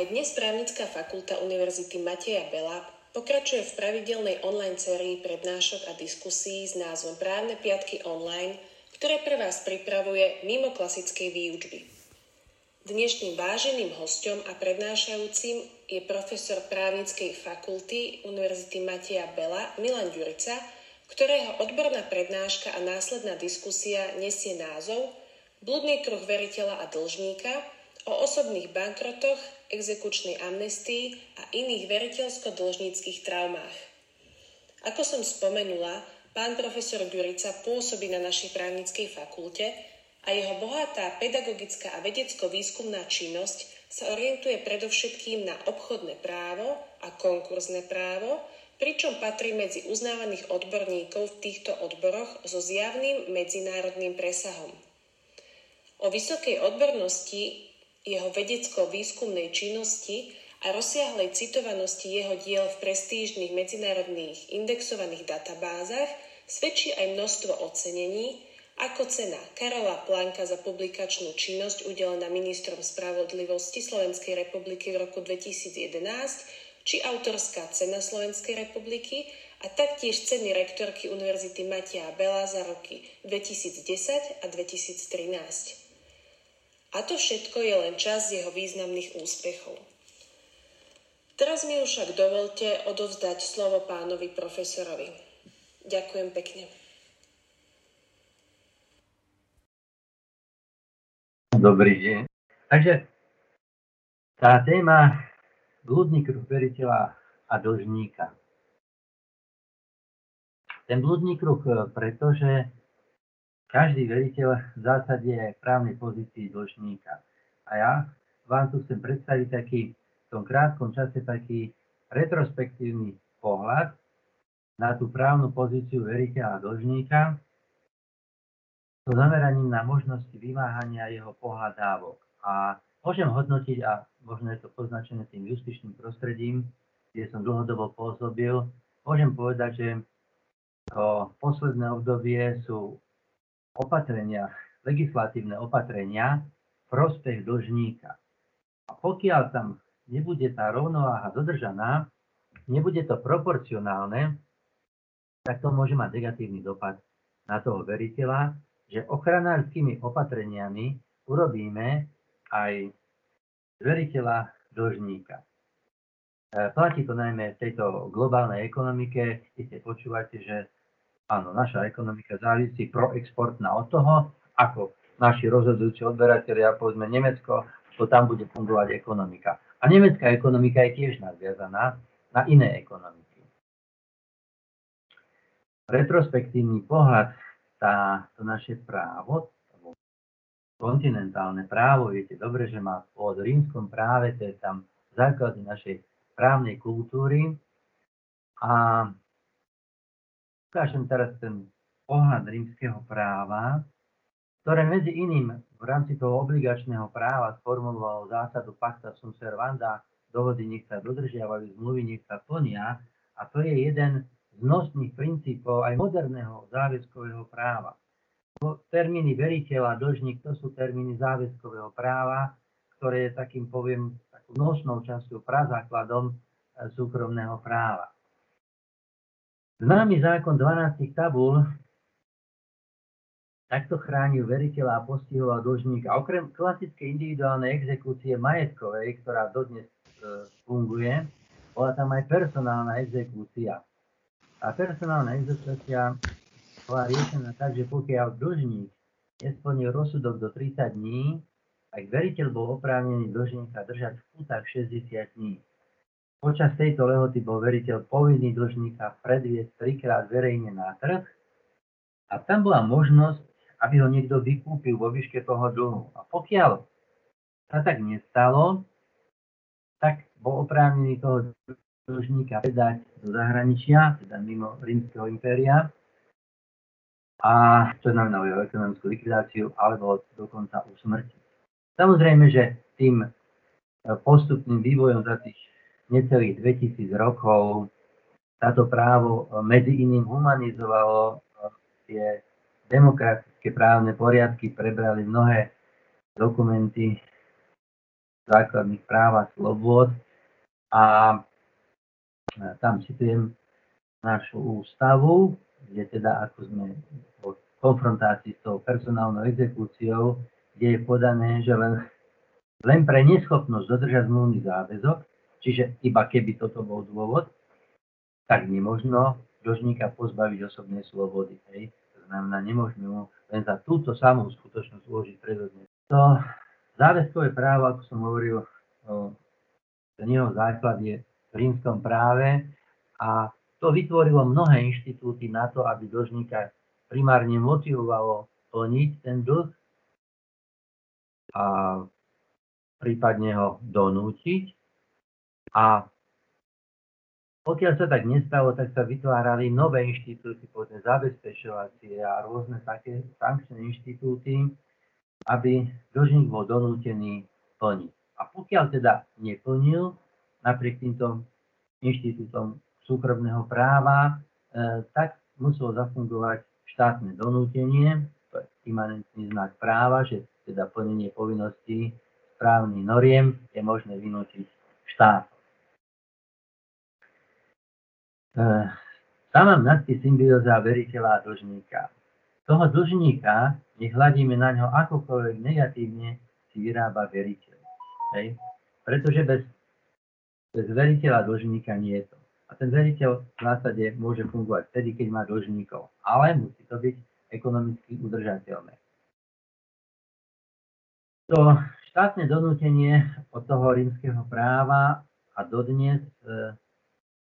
Aj dnes právnická fakulta Univerzity Mateja Bela pokračuje v pravidelnej online sérii prednášok a diskusí s názvom Právne piatky online, ktoré pre vás pripravuje mimo klasickej výučby. Dnešným váženým hostom a prednášajúcim je profesor právnickej fakulty Univerzity Mateja Bela Milan Ďurica, ktorého odborná prednáška a následná diskusia nesie názov Bludný kruh veriteľa a dlžníka o osobných bankrotoch, exekučnej amnestii a iných veriteľsko-dlžníckých traumách. Ako som spomenula, pán profesor Gurica pôsobí na našej právnickej fakulte a jeho bohatá pedagogická a vedecko-výskumná činnosť sa orientuje predovšetkým na obchodné právo a konkurzné právo, pričom patrí medzi uznávaných odborníkov v týchto odboroch so zjavným medzinárodným presahom. O vysokej odbornosti jeho vedecko-výskumnej činnosti a rozsiahlej citovanosti jeho diel v prestížnych medzinárodných indexovaných databázach svedčí aj množstvo ocenení, ako cena Karola Planka za publikačnú činnosť udelená ministrom spravodlivosti Slovenskej republiky v roku 2011, či autorská cena Slovenskej republiky a taktiež ceny rektorky Univerzity Matia Bela za roky 2010 a 2013. A to všetko je len čas jeho významných úspechov. Teraz mi však dovolte odovzdať slovo pánovi profesorovi. Ďakujem pekne. Dobrý deň. Takže tá téma blúdny kruh veriteľa a dlžníka. Ten blúdny kruh, pretože každý veriteľ v zásade je v právnej pozícii dlžníka. A ja vám tu chcem predstaviť taký v tom krátkom čase taký retrospektívny pohľad na tú právnu pozíciu veriteľa a dlžníka so zameraním na možnosti vymáhania jeho pohľadávok. A môžem hodnotiť, a možno je to poznačené tým justičným prostredím, kde som dlhodobo pôsobil, môžem povedať, že to posledné obdobie sú opatrenia, legislatívne opatrenia prospech dlžníka. A pokiaľ tam nebude tá rovnováha dodržaná, nebude to proporcionálne, tak to môže mať negatívny dopad na toho veriteľa, že ochranárskymi opatreniami urobíme aj veriteľa dlžníka. E, platí to najmä v tejto globálnej ekonomike, keď počúvate, že Áno, naša ekonomika závisí proexportná od toho, ako naši rozhodujúci odberatelia, povedzme Nemecko, to tam bude fungovať ekonomika. A nemecká ekonomika je tiež nadviazaná na iné ekonomiky. Retrospektívny pohľad, tá, to naše právo, kontinentálne právo, viete dobre, že má pôvod rímskom práve, to je tam základy našej právnej kultúry. A ukážem teraz ten pohľad rímskeho práva, ktoré medzi iným v rámci toho obligačného práva sformulovalo zásadu pacta sunt servanda, dohody nech sa dodržiavajú, zmluvy nech sa plnia a to je jeden z nosných princípov aj moderného záväzkového práva. Termíny veriteľ a dlžník to sú termíny záväzkového práva, ktoré je takým, poviem, takou nosnou časťou prazákladom eh, súkromného práva. Známy zákon 12 tabul takto chránil veriteľa a postihoval dlžníka. Okrem klasickej individuálnej exekúcie majetkovej, ktorá dodnes e, funguje, bola tam aj personálna exekúcia. A personálna exekúcia bola riešená tak, že pokiaľ dlžník nesplnil rozsudok do 30 dní, tak veriteľ bol oprávnený dlžníka držať v putách 60 dní. Počas tejto lehoty bol veriteľ povinný dlžníka predviesť trikrát verejne na trh a tam bola možnosť, aby ho niekto vykúpil vo výške toho dlhu. A pokiaľ sa tak nestalo, tak bol oprávnený toho dlžníka predať do zahraničia, teda mimo rímskeho impéria, a čo znamená jeho ekonomickú likvidáciu, alebo dokonca usmrtiť. Samozrejme, že tým postupným vývojom za tých necelých 2000 rokov táto právo medzi iným humanizovalo e, tie demokratické právne poriadky, prebrali mnohé dokumenty základných práv a slobod a tam citujem našu ústavu, kde teda ako sme v konfrontácii s tou personálnou exekúciou, kde je podané, že len, len pre neschopnosť dodržať zmluvný záväzok, čiže iba keby toto bol dôvod, tak nemožno dlžníka pozbaviť osobnej slobody. Hej. To znamená, nemôžeme mu len za túto samú skutočnosť uložiť predodne. To záväzkové právo, ako som hovoril, ten jeho základ je v rímskom práve a to vytvorilo mnohé inštitúty na to, aby dlžníka primárne motivovalo plniť ten dlh a prípadne ho donútiť. A pokiaľ sa tak nestalo, tak sa vytvárali nové inštitúty, povedzme zabezpečovacie a rôzne také sankčné inštitúty, aby dlžník bol donútený plniť. A pokiaľ teda neplnil, napriek týmto inštitútom súkromného práva, e, tak muselo zafungovať štátne donútenie, to je imanentný znak práva, že teda plnenie povinností správnych noriem je možné vynútiť štát. Tam mám nadpis symbióza veriteľa a dlžníka. Toho dlžníka, nech hľadíme na ňo akokoľvek negatívne, si vyrába veriteľ. Hej? Pretože bez, bez veriteľa dlžníka nie je to. A ten veriteľ v zásade môže fungovať vtedy, keď má dlžníkov. Ale musí to byť ekonomicky udržateľné. To štátne donútenie od toho rímskeho práva a dodnes e,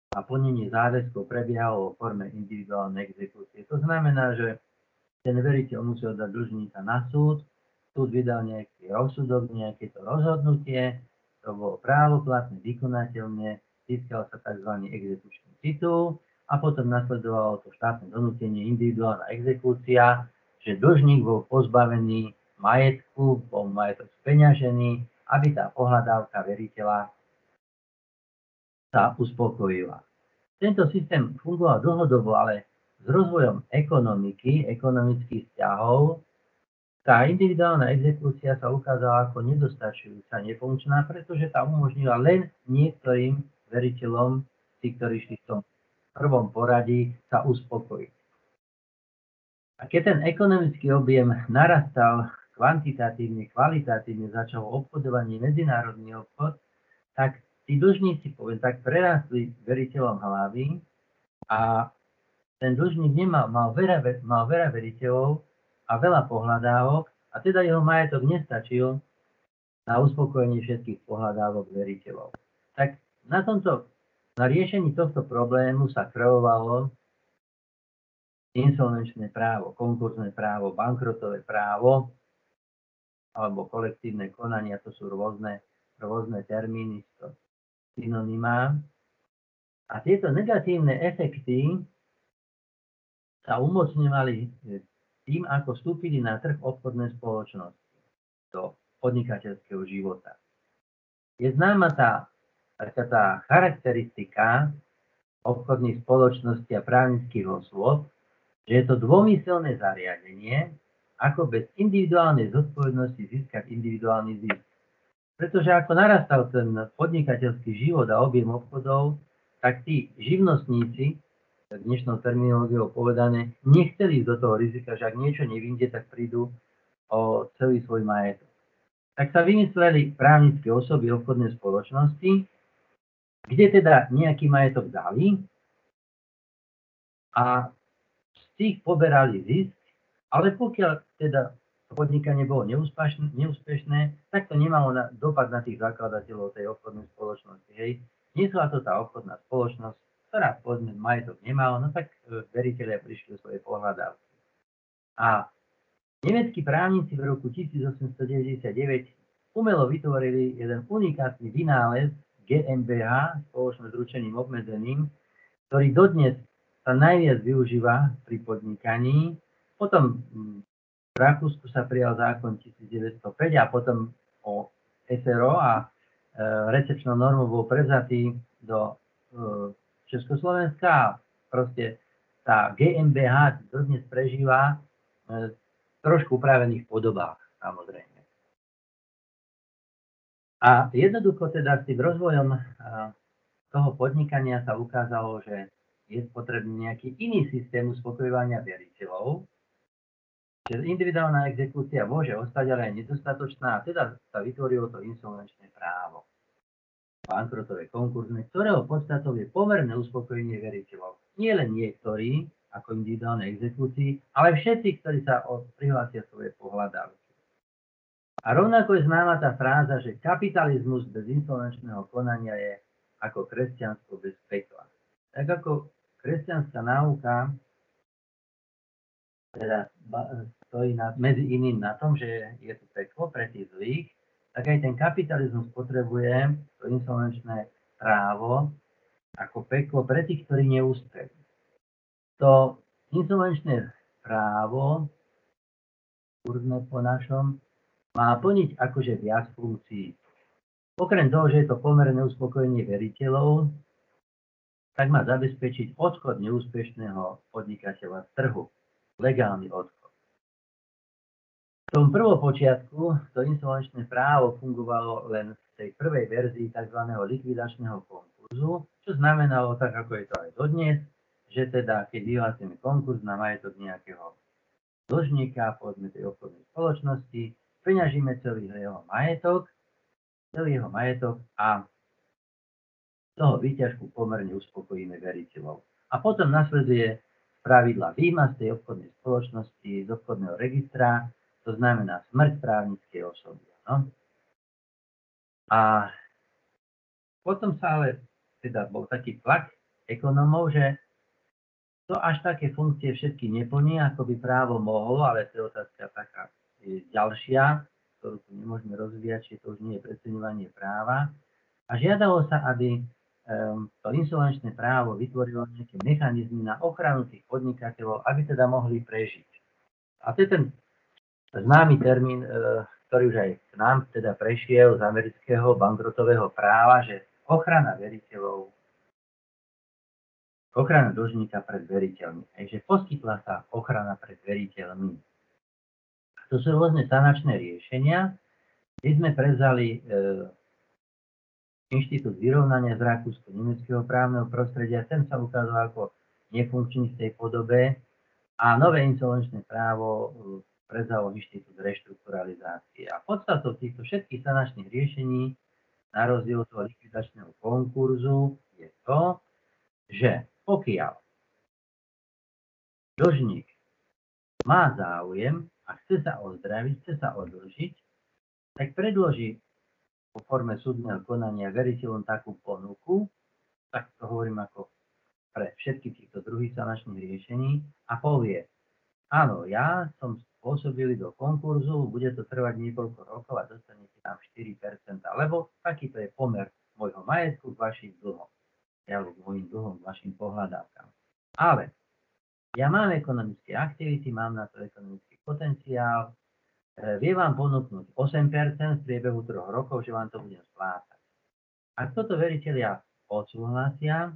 a plnenie záväzkov prebiehalo vo forme individuálnej exekúcie. To znamená, že ten veriteľ musí oddať dlžníka na súd, súd vydal nejaký rozsudok, nejaké to rozhodnutie, to bolo právoplatné, vykonateľné, získal sa tzv. exekučný titul a potom nasledovalo to štátne donútenie, individuálna exekúcia, že dlžník bol pozbavený majetku, bol majetok speňažený, aby tá pohľadávka veriteľa sa uspokojila. Tento systém fungoval dlhodobo, ale s rozvojom ekonomiky, ekonomických vzťahov, tá individuálna exekúcia sa ukázala ako nedostačujúca, nefunkčná, pretože tá umožnila len niektorým veriteľom, tí, ktorí šli v tom prvom poradí, sa uspokojiť. A keď ten ekonomický objem narastal kvantitatívne, kvalitatívne, začal obchodovanie, medzinárodný obchod, tak tí dlžníci, poviem tak, prerastli veriteľom hlavy a ten dlžník nemal, mal veľa, mal veľa veriteľov a veľa pohľadávok a teda jeho majetok nestačil na uspokojenie všetkých pohľadávok veriteľov. Tak na, tomto, na riešení tohto problému sa kreovalo insolvenčné právo, konkurzné právo, bankrotové právo alebo kolektívne konania, to sú rôzne, rôzne termíny, synonymá. A tieto negatívne efekty sa umocňovali tým, ako vstúpili na trh obchodné spoločnosti do podnikateľského života. Je známa tá taká tá charakteristika obchodných spoločností a právnických osôb, že je to dvomyselné zariadenie, ako bez individuálnej zodpovednosti získať individuálny zisk. Pretože ako narastal ten podnikateľský život a objem obchodov, tak tí živnostníci, dnešnou terminológiou povedané, nechceli ísť do toho rizika, že ak niečo nevinde, tak prídu o celý svoj majetok. Tak sa vymysleli právnické osoby obchodnej spoločnosti, kde teda nejaký majetok dali a z tých poberali zisk, ale pokiaľ teda podnikanie bolo neúspešné, neúspešné tak to nemalo na, dopad na tých zakladateľov tej obchodnej spoločnosti. Hej. Nesla to tá obchodná spoločnosť, ktorá povedzme majetok nemala, no tak e, veriteľia prišli o svoje pohľadávky. A nemeckí právnici v roku 1899 umelo vytvorili jeden unikátny vynález, GmbH, spoločnosť s ručením obmedzeným, ktorý dodnes sa najviac využíva pri podnikaní. Potom v Rakúsku sa prijal zákon 1905 a potom o SRO a e, recepčnou normou bol prevzatý do e, Československa a proste tá GmbH dodnes prežíva v e, trošku upravených podobách, samozrejme. A jednoducho teda s tým rozvojom toho podnikania sa ukázalo, že je potrebný nejaký iný systém uspokojovania veriteľov, že individuálna exekúcia môže ostať, ale aj nedostatočná, a teda sa vytvorilo to insolvenčné právo bankrotové konkurzne, ktorého podstatou je pomerné uspokojenie veriteľov. Nie len niektorí, ako individuálne exekúcii, ale všetci, ktorí sa prihlásia svoje pohľadávky. A rovnako je známa tá fráza, že kapitalizmus bez insolvenčného konania je ako kresťanstvo bez pekla. Tak ako kresťanská náuka teda stojí na, medzi iným na tom, že je tu peklo pre tých zlých, tak aj ten kapitalizmus potrebuje to insolvenčné právo ako peklo pre tých, ktorí neúspejú. To insolvenčné právo, kurne po našom, má plniť akože viac funkcií. Okrem toho, že je to pomerné uspokojenie veriteľov, tak má zabezpečiť odchod neúspešného podnikateľa z trhu. Legálny odchod. V tom prvopočiatku to insolvenčné právo fungovalo len v tej prvej verzii tzv. likvidačného konkurzu, čo znamenalo tak, ako je to aj dodnes, že teda keď vyhlásime konkurs na majetok nejakého dlžníka, povedzme tej obchodnej spoločnosti, peňažíme celý jeho majetok, celý jeho majetok a toho výťažku pomerne uspokojíme veriteľov. A potom nasleduje pravidla výjima z tej obchodnej spoločnosti, z obchodného registra, to znamená smrť právnickej osoby. No? A potom sa ale teda bol taký tlak ekonomov, že to až také funkcie všetky neplní, ako by právo mohlo, ale to je otázka taká ďalšia, ktorú tu nemôžeme rozvíjať, či to už nie je preceňovanie práva. A žiadalo sa, aby um, to insolvenčné právo vytvorilo nejaké mechanizmy na ochranu tých podnikateľov, aby teda mohli prežiť. A to je ten známy termín, uh, ktorý už aj k nám teda prešiel z amerického bankrotového práva, že ochrana veriteľov, ochrana dlžníka pred veriteľmi. Takže poskytla sa ochrana pred veriteľmi. To sú rôzne sanačné riešenia, kde sme prezali e, inštitút vyrovnania z rakúsko-nemeckého právneho prostredia. Ten sa ukázal ako nefunkčný v tej podobe a nové insolvenčné právo prezalo inštitút reštrukturalizácie. A podstatou týchto všetkých sanačných riešení na rozdiel toho likvidačného konkurzu je to, že pokiaľ dlžník má záujem a chce sa ozdraviť, chce sa odlžiť, tak predloží po forme súdneho konania veriteľom takú ponuku, tak to hovorím ako pre všetky týchto druhých sanačných riešení a povie, áno, ja som spôsobili do konkurzu, bude to trvať niekoľko rokov a dostanete tam 4%, lebo takýto je pomer môjho majetku k vašim dlhom, alebo k mojim dlhom, k vašim pohľadávkam. Ale ja mám ekonomické aktivity, mám na to ekonomický potenciál, e, vie vám ponúknuť 8% v priebehu troch rokov, že vám to budem splácať. Ak toto veriteľia odsúhlasia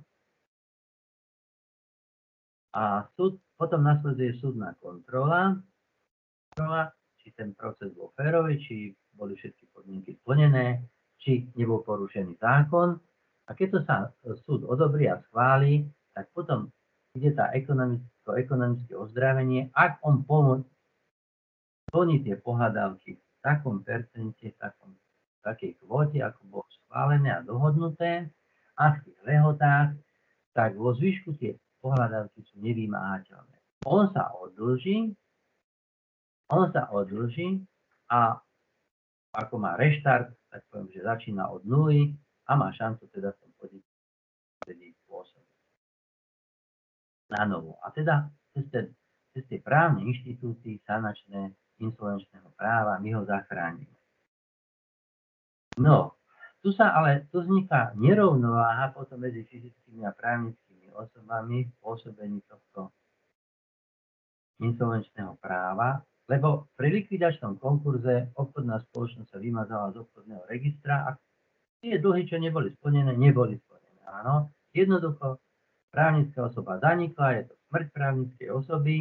a súd, potom nasleduje súdna kontrola, či ten proces bol férový, či boli všetky podmienky splnené, či nebol porušený zákon. A keď to sa súd odobrí a schváli, tak potom ide tá ekonomické ozdravenie, ak on pomôže splní tie pohľadávky v takom percente, v takom, v takej kvote, ako bolo schválené a dohodnuté a v tých lehotách, tak vo zvyšku tie pohľadávky sú nevymáhateľné. On sa odlží, on sa odlží a ako má reštart, tak poviem, že začína od nuly a má šancu teda v tom podnikať pôsobiť. Na novo. A teda cez, ten, cez tie právne inštitúty sanačné insolvenčného práva, my ho zachránime. No, tu sa ale, tu vzniká nerovnováha potom medzi fyzickými a právnickými osobami v pôsobení tohto insolvenčného práva, lebo pri likvidačnom konkurze obchodná spoločnosť sa vymazala z obchodného registra a tie dlhy, čo neboli splnené, neboli splnené. Áno, jednoducho právnická osoba zanikla, je to smrť právnickej osoby,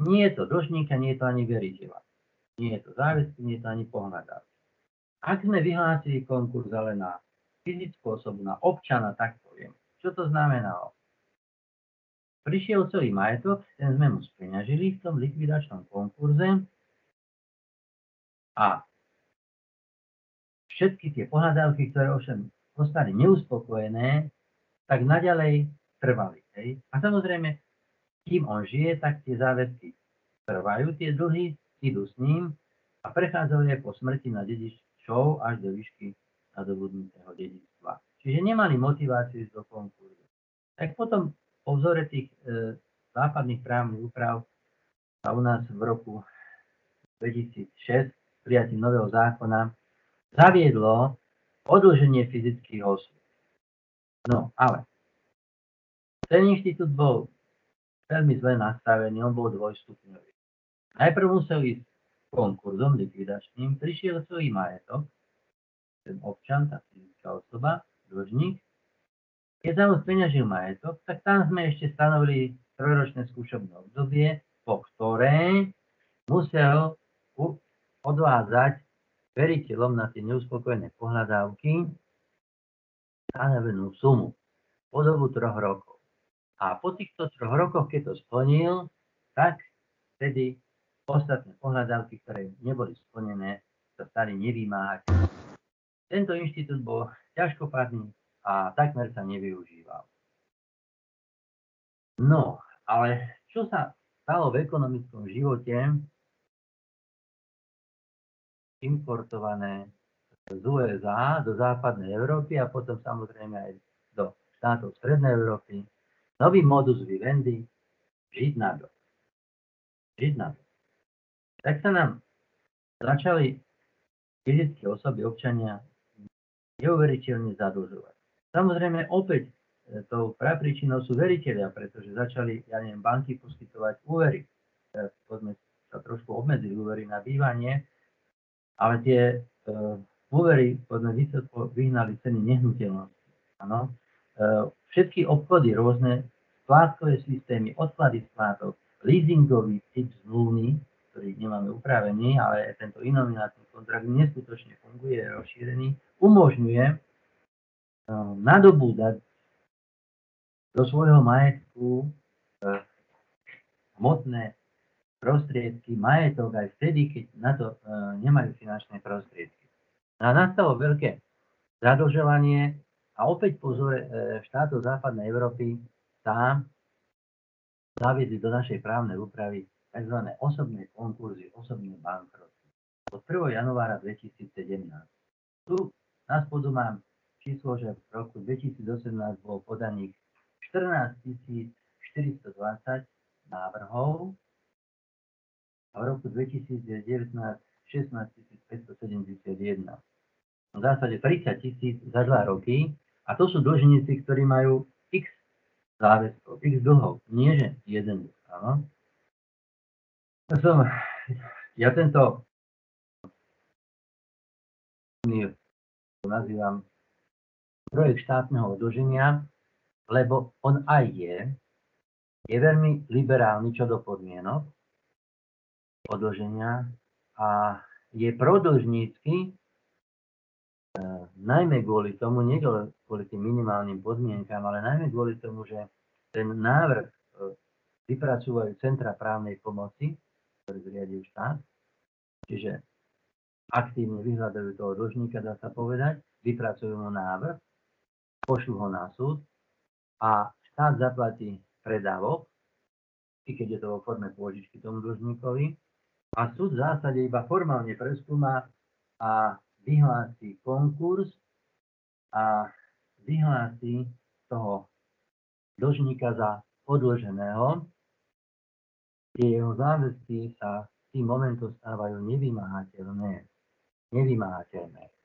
nie je to dlžníka, nie je to ani veriteľa. Nie je to záväzky, nie je to ani pohľadávky. ak sme vyhlásili konkurs ale na fyzickú osobu, na občana, tak poviem, čo to znamenalo? Prišiel celý majetok, ten sme mu speňažili v tom likvidačnom konkurze a všetky tie pohľadávky, ktoré ovšem ostali neuspokojené, tak naďalej trvali. Hej? A samozrejme, kým on žije, tak tie záväzky trvajú, tie dlhy idú s ním a prechádzajú je po smrti na dedičov až do výšky nadobudnutého dedictva. Čiže nemali motiváciu ísť do konkurzu. Tak potom po vzore tých e, západných právnych úprav a u nás v roku 2006 prijatím nového zákona zaviedlo odloženie fyzických osôb. No, ale ten inštitút bol veľmi zle nastavený, on bol dvojstupňový. Najprv musel ísť konkurzom likvidačným, prišiel svoj majetok, ten občan, tá fyzická osoba, dlžník, keď sa mu speňažil majetok, tak tam sme ešte stanovili trojročné skúšobné obdobie, po ktoré musel odvádzať veriteľom na tie neuspokojené pohľadávky stanovenú sumu po dobu troch rokov. A po týchto troch rokoch, keď to splnil, tak vtedy ostatné pohľadávky, ktoré neboli splnené, sa stali nevymáhateľné. Tento inštitút bol ťažkopádny a takmer sa nevyužíval. No, ale čo sa stalo v ekonomickom živote importované z USA do západnej Európy a potom samozrejme aj do štátov strednej Európy. Nový modus vivendi, žiť na dom. Žiť na dom. Tak sa nám začali fyzické osoby, občania neuveriteľne zadlžovať. Samozrejme, opäť e, tou prapríčinou sú veriteľia, pretože začali, ja neviem, banky poskytovať úvery. Teraz poďme sa trošku obmedziť úvery na bývanie, ale tie uh, úvery, poďme vysoko vyhnali ceny nehnuteľnosti. Áno. Uh, všetky obchody, rôzne splátkové systémy, odklady splátok, leasingový typ zmluvný, ktorý nemáme upravený, ale tento inominátny kontrakt neskutočne funguje, je rozšírený, umožňuje nadobúdať do svojho majetku ehm, hmotné prostriedky, majetok aj vtedy, keď na to ehm, nemajú finančné prostriedky. A nastalo veľké zadlžovanie a opäť pozor štátov západnej Európy sa zaviedli do našej právnej úpravy tzv. osobné konkurzy, osobné bankroty. Od 1. januára 2017. Tu na spodu mám číslo, že v roku 2018 bolo podaných 14 420 návrhov a v roku 2019 16 571. V zásade 30 tisíc za dva roky a to sú dlžníci, ktorí majú x záväzkov, x dlhov, nie že jeden áno. Ja som, ja tento nazývam projekt štátneho odloženia, lebo on aj je, je veľmi liberálny čo do podmienok odloženia a je prodlžnícky, e, najmä kvôli tomu, nie kvôli tým minimálnym podmienkám, ale najmä kvôli tomu, že ten návrh e, vypracúvajú Centra právnej pomoci, ktorý zriadil štát, čiže aktívne vyhľadajú toho dlžníka, dá sa povedať, vypracujú mu návrh pošlu ho na súd a štát zaplatí predávok, i keď je to vo forme pôžičky tomu dlžníkovi, a súd v zásade iba formálne preskúma a vyhlási konkurs a vyhlási toho dlžníka za odloženého, tie jeho záväzky sa tým momentom stávajú nevymáhateľné. Nevymáhateľné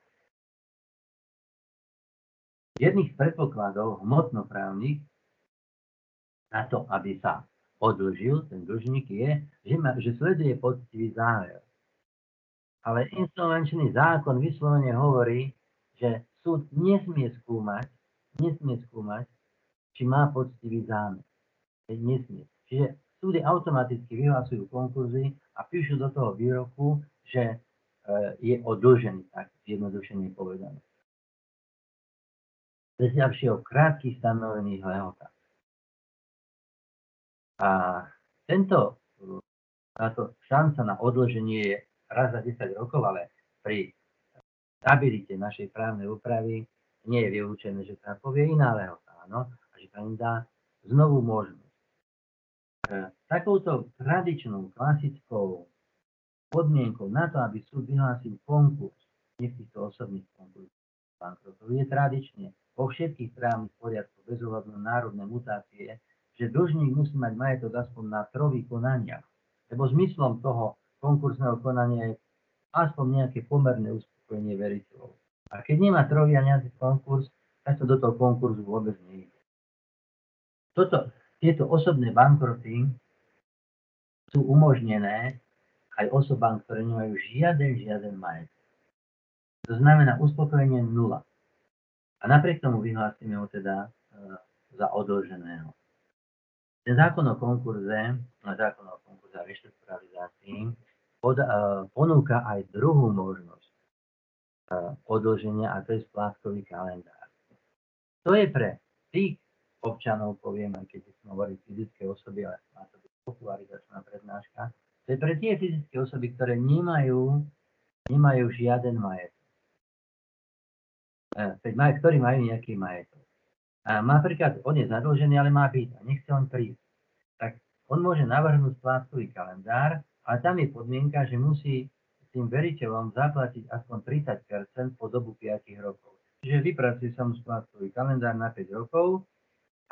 jedných predpokladov hmotnoprávnych na to, aby sa odlžil ten dlžník je, že, ma, že sleduje poctivý záver. Ale insolvenčný zákon vyslovene hovorí, že súd nesmie skúmať, nesmie skúmať, či má poctivý zámer. Nesmie. Čiže súdy automaticky vyhlasujú konkurzy a píšu do toho výroku, že je odlžený, tak zjednodušene povedané. Bez ďalšieho krátkých stanovených lehotách. A tento, táto šanca na odloženie je raz za 10 rokov, ale pri stabilite našej právnej úpravy nie je vylúčené, že sa povie iná lehota, áno, a že sa im dá znovu možnosť. E, takouto tradičnou, klasickou podmienkou na to, aby súd vyhlásil konkurs, nie v týchto osobných konkursov bankrotov, je tradične vo všetkých právnych poriadkoch bez ohľadu na národné mutácie, že dlžník musí mať majetok aspoň na trovi konaniach. Lebo zmyslom toho konkursného konania je aspoň nejaké pomerné uspokojenie veriteľov. A keď nemá trovia nejaký konkurs, tak to do toho konkurzu vôbec nejde. Toto, tieto osobné bankroty sú umožnené aj osobám, ktoré nemajú žiaden, žiaden majetok. To znamená uspokojenie nula. A napriek tomu vyhlásime ho teda e, za odloženého. Ten zákon o konkurze, zákon o konkurze a reštrukturalizácii pod, uh, ponúka aj druhú možnosť uh, odloženia a to je splátkový kalendár. To je pre tých občanov, poviem, aj keď sme hovorili fyzické osoby, ale má to byť popularizačná prednáška, to je pre tie fyzické osoby, ktoré nemajú, nemajú žiaden majetok. Uh, maj, ktorí majú nejaký majetok. A má napríklad, on je zadlžený, ale má byť a nechce on prísť. Tak on môže navrhnúť splátkový kalendár, a tam je podmienka, že musí tým veriteľom zaplatiť aspoň 30 po dobu 5 rokov. Čiže vypracuje sa mu splátkový kalendár na 5 rokov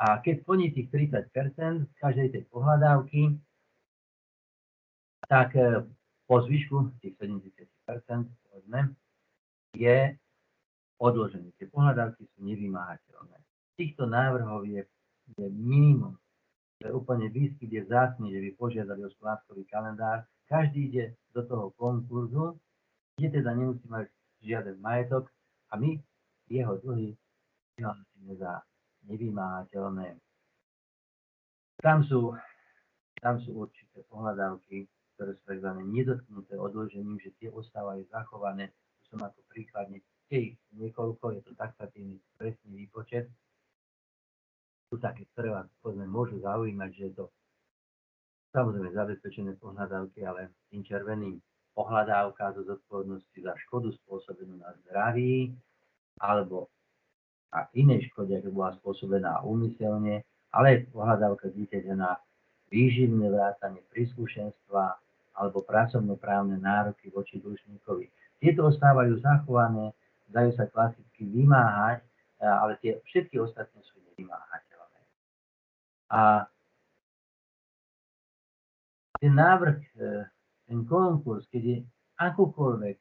a keď splní tých 30 z každej tej pohľadávky, tak e, po zvyšku tých 70 povedzme, je odložený. Tie pohľadávky sú nevymáhateľné. Týchto návrhov je, je minimum to je úplne výskyt je vzácný, že by požiadali o splátkový kalendár. Každý ide do toho konkurzu, kde teda nemusí mať žiaden majetok a my jeho dlhy vyhlásime za nevymáhateľné. Tam sú, tam sú určité pohľadávky, ktoré sú tzv. nedotknuté odložením, že tie ostávajú zachované. Tu som ako príkladne, ich niekoľko, je to taxatívny presný výpočet, sú také, ktoré vás povedzme, môžu zaujímať, že je to samozrejme zabezpečené pohľadávky, ale tým červeným pohľadávka zo zodpovednosti za škodu spôsobenú na zdraví alebo a inej škode, ako bola spôsobená úmyselne, ale pohľadávka dieťaťa na výživné vrátanie príslušenstva alebo pracovnoprávne nároky voči dlžníkovi. Tieto ostávajú zachované, dajú sa klasicky vymáhať, ale tie všetky ostatné sú nevymáhať. A ten návrh, e, ten konkurs, keď je akúkoľvek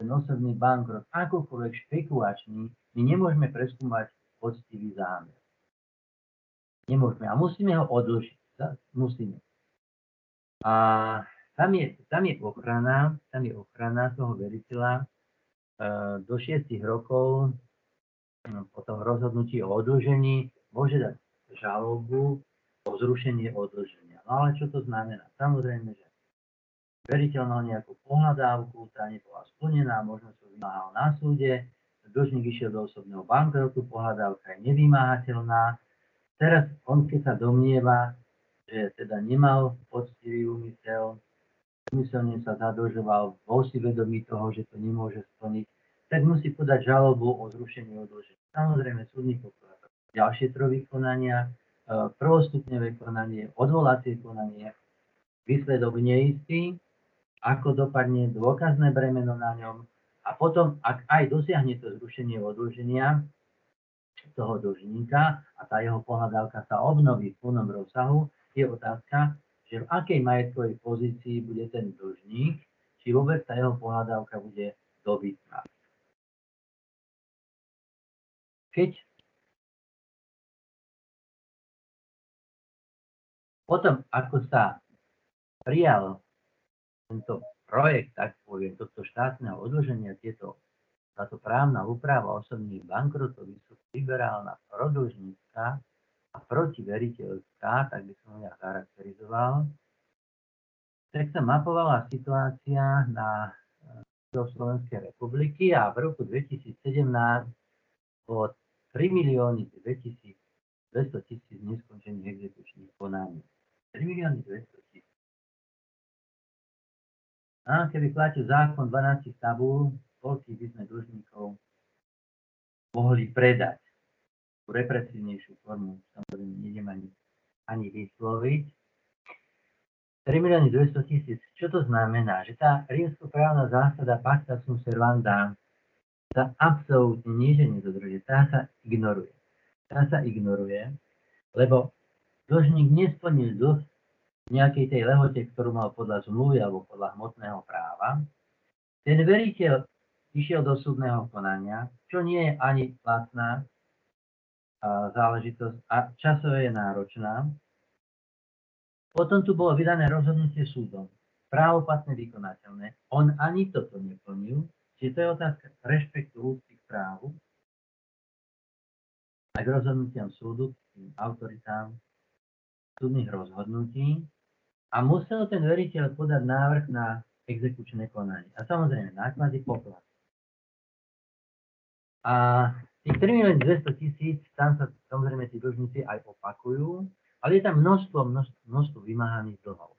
ten osobný bankrot, akúkoľvek špekulačný, my nemôžeme preskúmať poctivý zámer. Nemôžeme. A musíme ho odložiť. Musíme. A tam je, tam je ochrana, tam je ochrana toho veriteľa e, do 6 rokov no, po tom rozhodnutí o odložení môže dať žalobu o zrušenie odlženia. No ale čo to znamená? Samozrejme, že veriteľ mal nejakú pohľadávku, tá nebola splnená, možno sa vymáhal na súde, dlžník išiel do osobného bankrotu, pohľadávka je nevymáhateľná. Teraz on, keď sa domnieva, že teda nemal poctivý úmysel, úmyselne sa zadlžoval, bol si vedomý toho, že to nemôže splniť, tak musí podať žalobu o zrušení odloženia. Samozrejme, súdny ďalšie tri konania, e, prvostupňové konanie, odvolacie konanie, výsledok neistý, ako dopadne dôkazné bremeno na ňom a potom, ak aj dosiahne to zrušenie odloženia toho dlžníka a tá jeho pohľadávka sa obnoví v plnom rozsahu, je otázka, že v akej majetkovej pozícii bude ten dlžník, či vôbec tá jeho pohľadávka bude dobytná. Keď Potom, ako sa prijal tento projekt, tak poviem, toto štátneho odloženia, tieto, táto právna úprava osobných bankrotov, liberálna, prodlžnícka a protiveriteľská, tak by som ja charakterizoval, tak sa mapovala situácia na do Slovenskej republiky a v roku 2017 bolo 3 milióny 200 tisíc neskončených exekučných konaní. 3 milióny 200 tisíc. A keby platil zákon 12 tabúl, koľkých by sme dlžníkov mohli predať. Represívnejšiu formu, samozrejme, nejdem ani, ani vysloviť. 3 milióny 200 tisíc. Čo to znamená? Že tá rímskoprávna zásada pacta sum servanda sa absolútne nie, že nedodržuje, tá sa ignoruje. Tá sa ignoruje, lebo dlžník nesplnil dlh nejakej tej lehote, ktorú mal podľa zmluvy alebo podľa hmotného práva. Ten veriteľ išiel do súdneho konania, čo nie je ani platná záležitosť a časové je náročná, potom tu bolo vydané rozhodnutie súdom. Právoplatne vykonateľné. On ani toto neplnil, čiže to je otázka rešpektu k právu a k rozhodnutiam súdu, k tým autoritám súdnych rozhodnutí a musel ten veriteľ podať návrh na exekučné konanie. A samozrejme náklady poplat. A tých 3 200 tisíc, tam sa samozrejme tí dlžníci aj opakujú, ale je tam množstvo, množstvo, množstvo vymáhaných dlhov.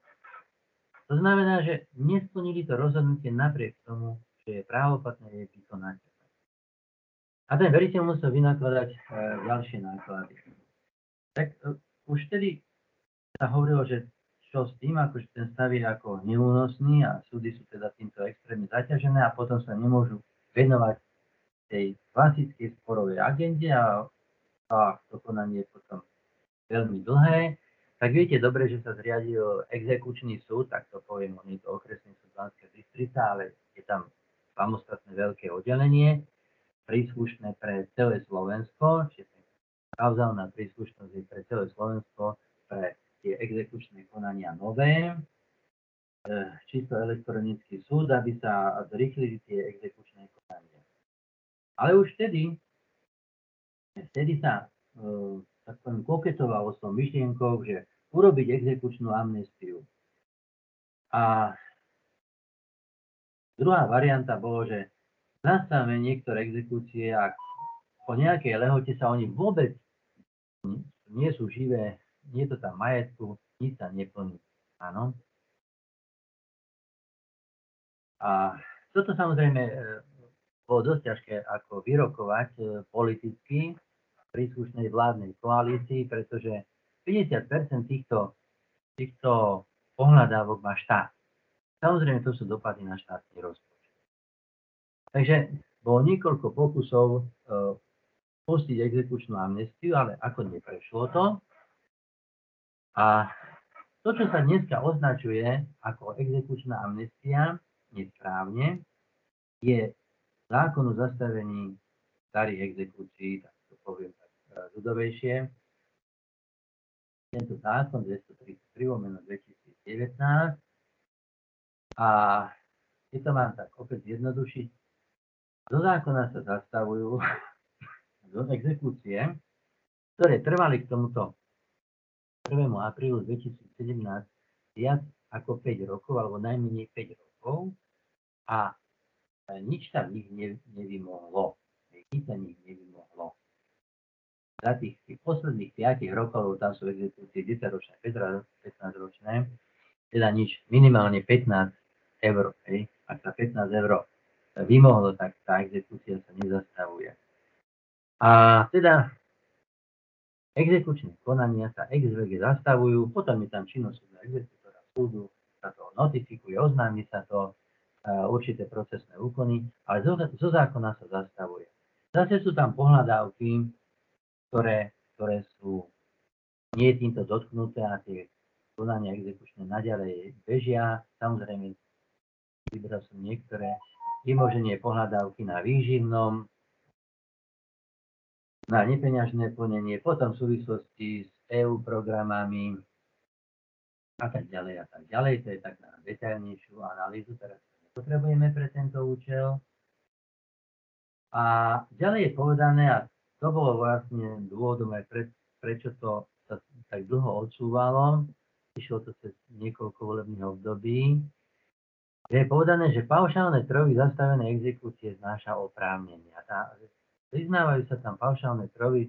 To znamená, že nesplnili to rozhodnutie napriek tomu, že je právoplatné je vykonateľné. A ten veriteľ musel vynakladať e, ďalšie náklady. Tak e, už vtedy sa hovorilo, že čo s tým, akože ten stav je ako neúnosný a súdy sú teda týmto extrémne zaťažené a potom sa nemôžu venovať tej klasickej sporovej agende a, a to konanie potom veľmi dlhé, tak viete dobre, že sa zriadil exekučný súd, tak to poviem, on je to okresný súd Banskej Bystrica, ale je tam samostatné veľké oddelenie, príslušné pre celé Slovensko, čiže kauzálna príslušnosť je pre celé Slovensko, pre tie exekučné konania nové, e, čisto elektronický súd, aby sa zrýchlili tie exekučné konania. Ale už vtedy, vtedy sa e, tak poviem, koketoval s tou myšlienkou, že urobiť exekučnú amnestiu. A druhá varianta bolo, že zastavíme niektoré exekúcie a po nejakej lehote sa oni vôbec nie sú živé, nie je to tam majetku, nič sa neplní. Áno. A toto samozrejme e, bolo dosť ťažké ako vyrokovať e, politicky, príslušnej vládnej koalícii, pretože 50% týchto, týchto pohľadávok má štát. Samozrejme, to sú dopady na štátny rozpočet. Takže bolo niekoľko pokusov e, pustiť exekučnú amnestiu, ale ako neprešlo to. A to, čo sa dneska označuje ako exekučná amnestia, nesprávne, je zákon o zastavení starých exekúcií, tak to poviem ľudovejšie. Tento zákon 233 lomeno 2019 a keď to mám tak opäť zjednodušiť, do zákona sa zastavujú do exekúcie, ktoré trvali k tomuto 1. aprílu 2017 viac ako 5 rokov, alebo najmenej 5 rokov a nič tam nich nevymohlo. Nič sa nich nevymohlo za tých, tých posledných 5 rokov, tam sú exekúcie 10 ročné, 15 ročné, teda nič, minimálne 15 eur. Hej. Ak sa 15 eur vymohlo, tak tá exekúcia sa nezastavuje. A teda exekučné konania sa ex zastavujú, potom je tam činnosť súdna exekútora súdu, sa to notifikuje, oznámi sa to, určité procesné úkony, ale zo, zo zákona sa zastavuje. Zase sú tam pohľadávky, ktoré, ktoré sú nie týmto dotknuté a tie konania exekučné naďalej bežia. Samozrejme, vybral som niektoré vymoženie pohľadávky na výživnom, na nepeňažné plnenie, potom v súvislosti s EU programami a tak ďalej a tak ďalej. To je tak na detailnejšiu analýzu, teraz potrebujeme pre tento účel. A ďalej je povedané, a to bolo vlastne dôvodom aj pre, prečo to sa tak dlho odsúvalo. Išlo to cez niekoľko volebných období. je povedané, že paušálne trovy zastavené exekúcie znáša oprávnenia. Tá, priznávajú sa tam paušálne trovy,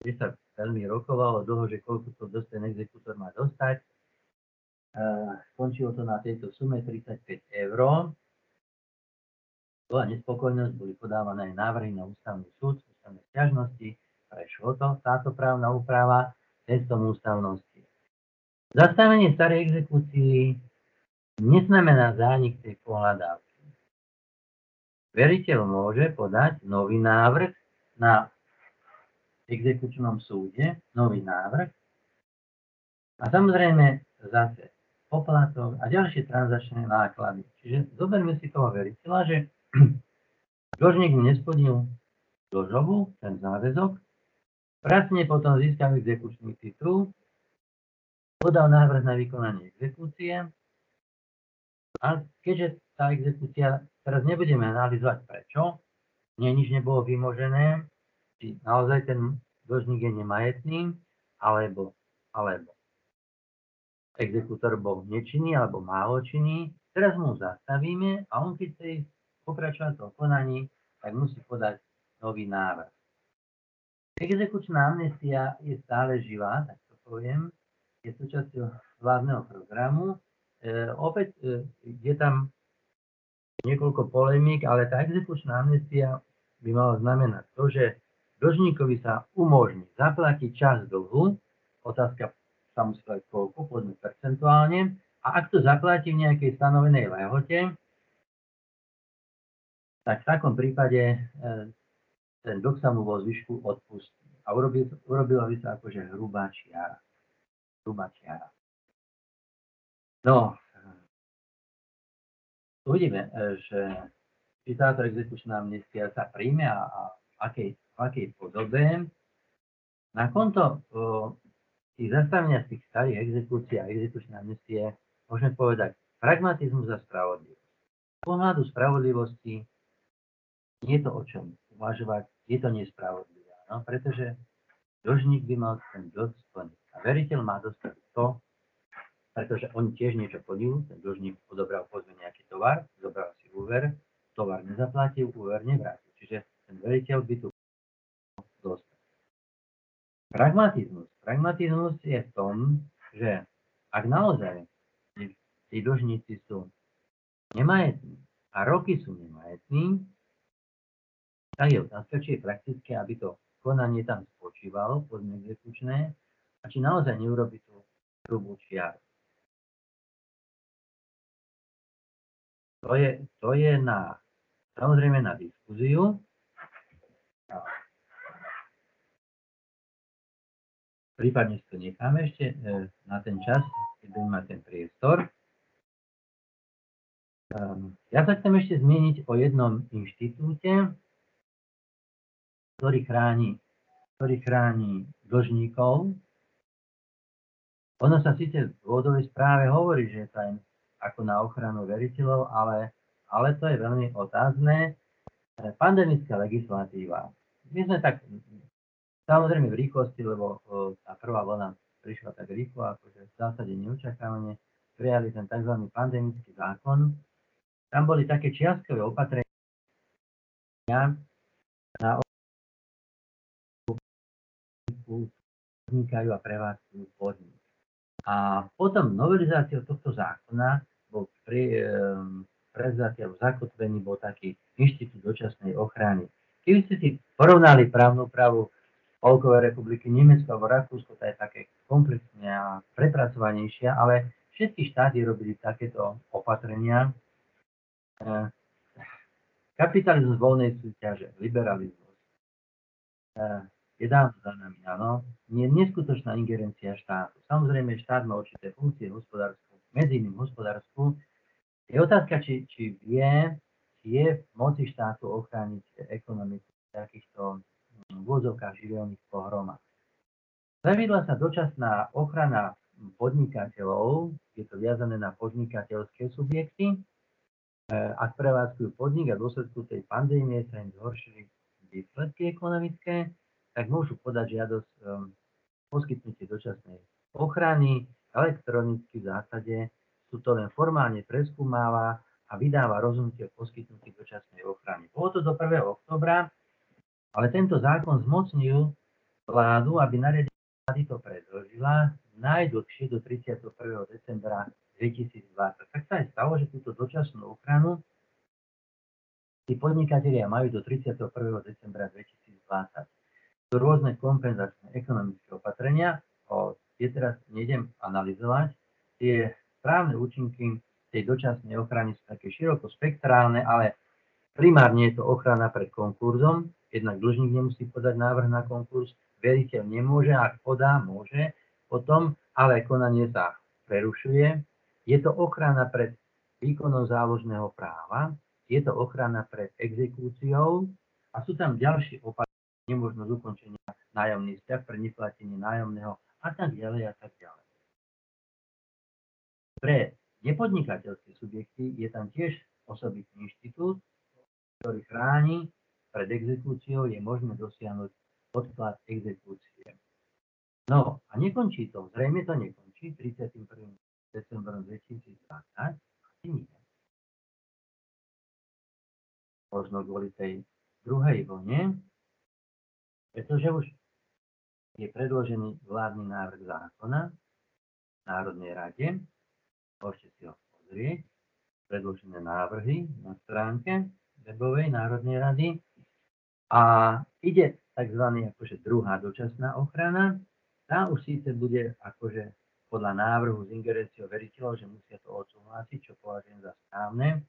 kde sa veľmi rokovalo dlho, že koľko to ten exekútor má dostať. Skončilo to na tejto sume 35 eur. Bola nespokojnosť, boli podávané návrhy na ústavný súd, ústavné stiažnosti, prešlo to, táto právna úprava testom ústavnosti. Zastavenie starej exekúcii neznamená zánik tej pohľadávky. Veriteľ môže podať nový návrh na exekučnom súde, nový návrh a samozrejme zase poplatok a ďalšie transačné náklady. Čiže zoberme si toho veriteľa, že dlžník mu nesplnil dlžobu, ten záväzok, pracne potom získal exekučný titul, podal návrh na vykonanie exekúcie a keďže tá exekúcia, teraz nebudeme analyzovať prečo, nie nič nebolo vymožené, či naozaj ten dlžník je nemajetný, alebo, alebo exekútor bol nečinný alebo málo teraz mu zastavíme a on keď chce pokračovať v konaní, tak musí podať nový návrh. Exekučná amnestia je stále živá, tak to poviem, je súčasťou vládneho programu. E, opäť e, je tam niekoľko polemík, ale tá exekučná amnestia by mala znamenať to, že dlžníkovi sa umožní zaplatiť čas dlhu, otázka sa povedať koľko, povedzme percentuálne, a ak to zaplatí v nejakej stanovenej lehote, tak v takom prípade e, ten dlh sa mu vo zvyšku odpustí. A urobil, urobila by sa akože hrubá čiara. Hrubá čiara. No, uvidíme, e, že či táto exekučná amnestia sa príjme a, a v, akej, v akej podobe. Na konto tých zastavenia tých starých exekúcií a exekučnej amnestie môžeme povedať pragmatizmus a spravodlivosť. Z pohľadu spravodlivosti nie je to o čom uvažovať, je to nespravodlivé, no? pretože dlžník by mal ten dlh splniť. A veriteľ má dostať to, pretože oni tiež niečo plnil, ten dlžník odobral pozve nejaký tovar, zobral si úver, tovar nezaplatil, úver nevrátil. Čiže ten veriteľ by tu dostal. Pragmatizmus. Pragmatizmus je v tom, že ak naozaj tí dlžníci sú nemajetní a roky sú nemajetní, tak je otázka, či je praktické, aby to konanie tam spočívalo, poďme exekučné, a či naozaj neurobi tú hrubú čiaru. To je, to je na, samozrejme na diskuziu. Prípadne si to necháme ešte e, na ten čas, keď budeme mať ten priestor. Ehm, ja sa chcem ešte zmieniť o jednom inštitúte, ktorý chráni, ktorý chráni dlžníkov. Ono sa síce v dôvodovej správe hovorí, že je to aj ako na ochranu veriteľov, ale, ale to je veľmi otázne. Pandemická legislatíva. My sme tak Samozrejme v rýchlosti, lebo tá prvá vlna prišla tak rýchlo, akože v zásade neočakávane prijali ten tzv. pandemický zákon. Tam boli také čiastkové opatrenia na podnikajú a prevádzkujú podnik. A potom novelizáciou tohto zákona bol pri, um, prevzatý alebo zakotvený bol taký inštitút dočasnej ochrany. Keby ste si porovnali právnu právu Spolkovej republiky Nemecko alebo Rakúsko, to je také komplexne a prepracovanejšia, ale všetky štáty robili takéto opatrenia. E, kapitalizmus voľnej súťaže, liberalizmus, e, je dávno za nami, áno. Je neskutočná ingerencia štátu. Samozrejme, štát má určité funkcie hospodárstvu, medzi iným hospodárstvu. Je otázka, či, či vie, či je v moci štátu ochrániť ekonomiku takýchto v úvodzovkách živelných pohromách. Zaviedla sa dočasná ochrana podnikateľov, je to viazané na podnikateľské subjekty. E, ak prevádzkujú podnik a dôsledku tej pandémie sa im zhoršili výsledky ekonomické, tak môžu podať žiadosť um, poskytnutie dočasnej ochrany elektronicky v zásade sú to len formálne preskúmáva a vydáva rozhodnutie o poskytnutí dočasnej ochrany. Bolo to do 1. oktobra, ale tento zákon zmocnil vládu, aby nariadenie vlády to predložila najdlhšie do 31. decembra 2020. Tak sa aj stalo, že túto dočasnú ochranu tí podnikatelia majú do 31. decembra 2020. Sú rôzne kompenzačné ekonomické opatrenia, o, tie teraz nejdem analyzovať, tie právne účinky tej dočasnej ochrany sú také široko spektrálne, ale primárne je to ochrana pred konkurzom, jednak dlžník nemusí podať návrh na konkurs, veriteľ nemôže, ak podá, môže potom, ale konanie sa prerušuje. Je to ochrana pred výkonom záložného práva, je to ochrana pred exekúciou a sú tam ďalšie opatrenia, nemožnosť ukončenia nájomný vzťah pre neplatenie nájomného a tak ďalej a tak ďalej. Pre nepodnikateľské subjekty je tam tiež osobitný inštitút, ktorý chráni pred exekúciou, je možné dosiahnuť odklad exekúcie. No a nekončí to, zrejme to nekončí 31. decembrom 2020, asi nie možno kvôli tej druhej vlne, pretože už je predložený vládny návrh zákona v Národnej rade. Môžete si ho pozrieť. Predložené návrhy na stránke webovej Národnej rady. A ide tzv. akože druhá dočasná ochrana. Tá už síce bude akože podľa návrhu z ingerenciou veriteľov, že musia to odsúhlasiť, čo považujem za správne.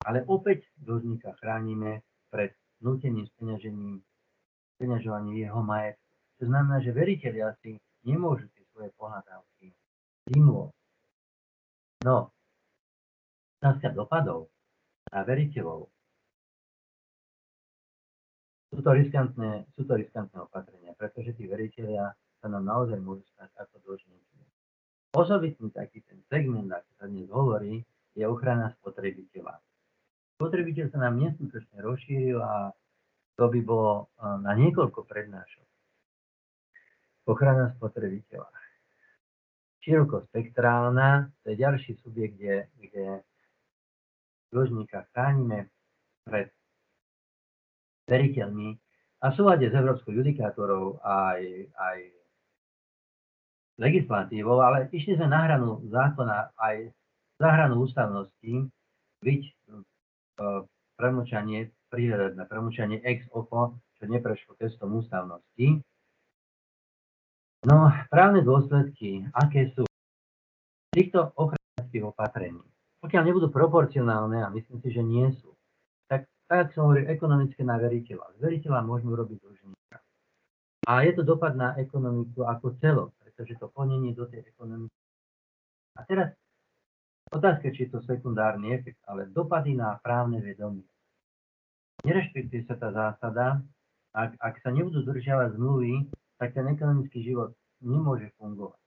Ale opäť dlžníka chránime pred nuteným speňažením, speňažovaním jeho majetku. To znamená, že veriteľia si nemôžu tie svoje pohľadávky vymôcť. No, otázka dopadov na veriteľov. Sú to, riskantné, sú to riskantné opatrenia, pretože tí veriteľia sa nám naozaj môžu stať ako dlžníci. Osobitný taký ten segment, ako sa dnes hovorí, je ochrana spotrebiteľa spotrebiteľ sa nám neskutočne rozšíril a to by bolo na niekoľko prednášok. Ochrana spotrebiteľa. Široko spektrálna, to je ďalší subjekt, kde, kde dlžníka chránime pred veriteľmi a v súlade s európskou judikátorou aj, aj legislatívou, ale išli sme na hranu zákona aj za hranu ústavnosti, byť premlčanie, príhľadné premlčanie ex ofo, čo neprešlo testom ústavnosti. No, právne dôsledky, aké sú týchto ochranných opatrení? Pokiaľ nebudú proporcionálne, a myslím si, že nie sú, tak, som hovoril, ekonomické na veriteľa. Z veriteľa môžeme urobiť dlžníka. A je to dopad na ekonomiku ako celok, pretože to plnenie do tej ekonomiky. A teraz Otázka, či je to sekundárny efekt, ale dopady na právne vedomie. Nerešpektuje sa tá zásada, ak, ak sa nebudú dodržiavať zmluvy, tak ten ekonomický život nemôže fungovať.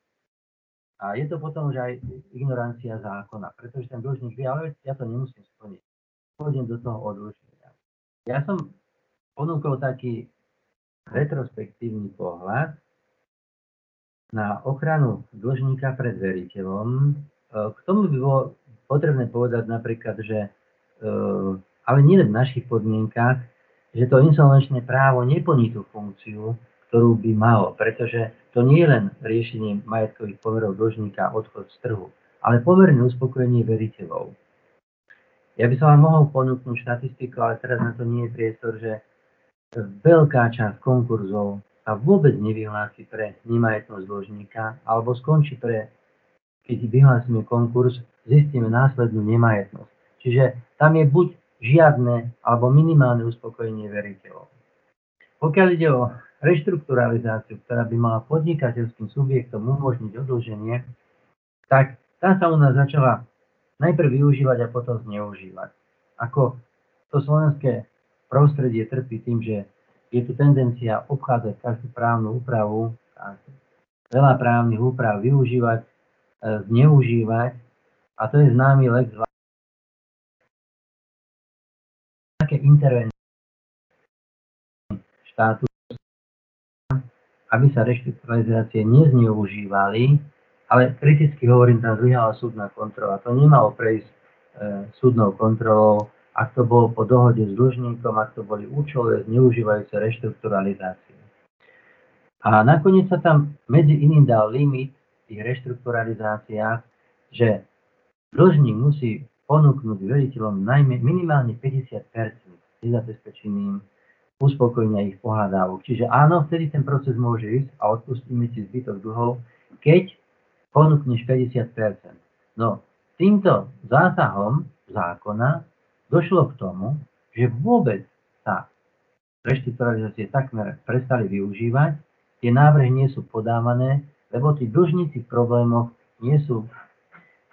A je to potom už aj ignorancia zákona, pretože ten dlžník vie, ale ja to nemusím splniť. Pôjdem do toho odlučenia. Ja som ponúkol taký retrospektívny pohľad na ochranu dlžníka pred veriteľom, k tomu by bolo potrebné povedať napríklad, že eh, ale nie v našich podmienkach, že to insolvenčné právo neplní tú funkciu, ktorú by malo, pretože to nie je len riešenie majetkových pomerov dlžníka odchod z trhu, ale pomerne uspokojenie veriteľov. Ja by som vám mohol ponúknuť štatistiku, ale teraz na to nie je priestor, že veľká časť konkurzov sa vôbec nevyhlási pre nemajetnosť dlžníka alebo skončí pre keď vyhlásime konkurs, zistíme následnú nemajetnosť. Čiže tam je buď žiadne alebo minimálne uspokojenie veriteľov. Pokiaľ ide o reštrukturalizáciu, ktorá by mala podnikateľským subjektom umožniť odlženie, tak tá sa u nás začala najprv využívať a potom zneužívať. Ako to slovenské prostredie trpí tým, že je tu tendencia obchádzať každú právnu úpravu veľa právnych úprav využívať zneužívať a to je známy lex také intervencie štátu, aby sa reštrukturalizácie nezneužívali ale kriticky hovorím, tam zlyhala súdna kontrola. To nemalo prejsť e, súdnou kontrolou, ak to bolo po dohode s dlžníkom, ak to boli účelové zneužívajúce reštrukturalizácie. A nakoniec sa tam medzi iným dal limit v tých reštrukturalizáciách, že dlžník musí ponúknuť veriteľom najmä minimálne 50% nezabezpečeným uspokojenia ich pohľadávok. Čiže áno, vtedy ten proces môže ísť a odpustíme si zbytok dlhov, keď ponúkneš 50% No, týmto zásahom zákona došlo k tomu, že vôbec sa reštrukturalizácie takmer prestali využívať, tie návrhy nie sú podávané, lebo tí dlžníci v problémoch nie sú,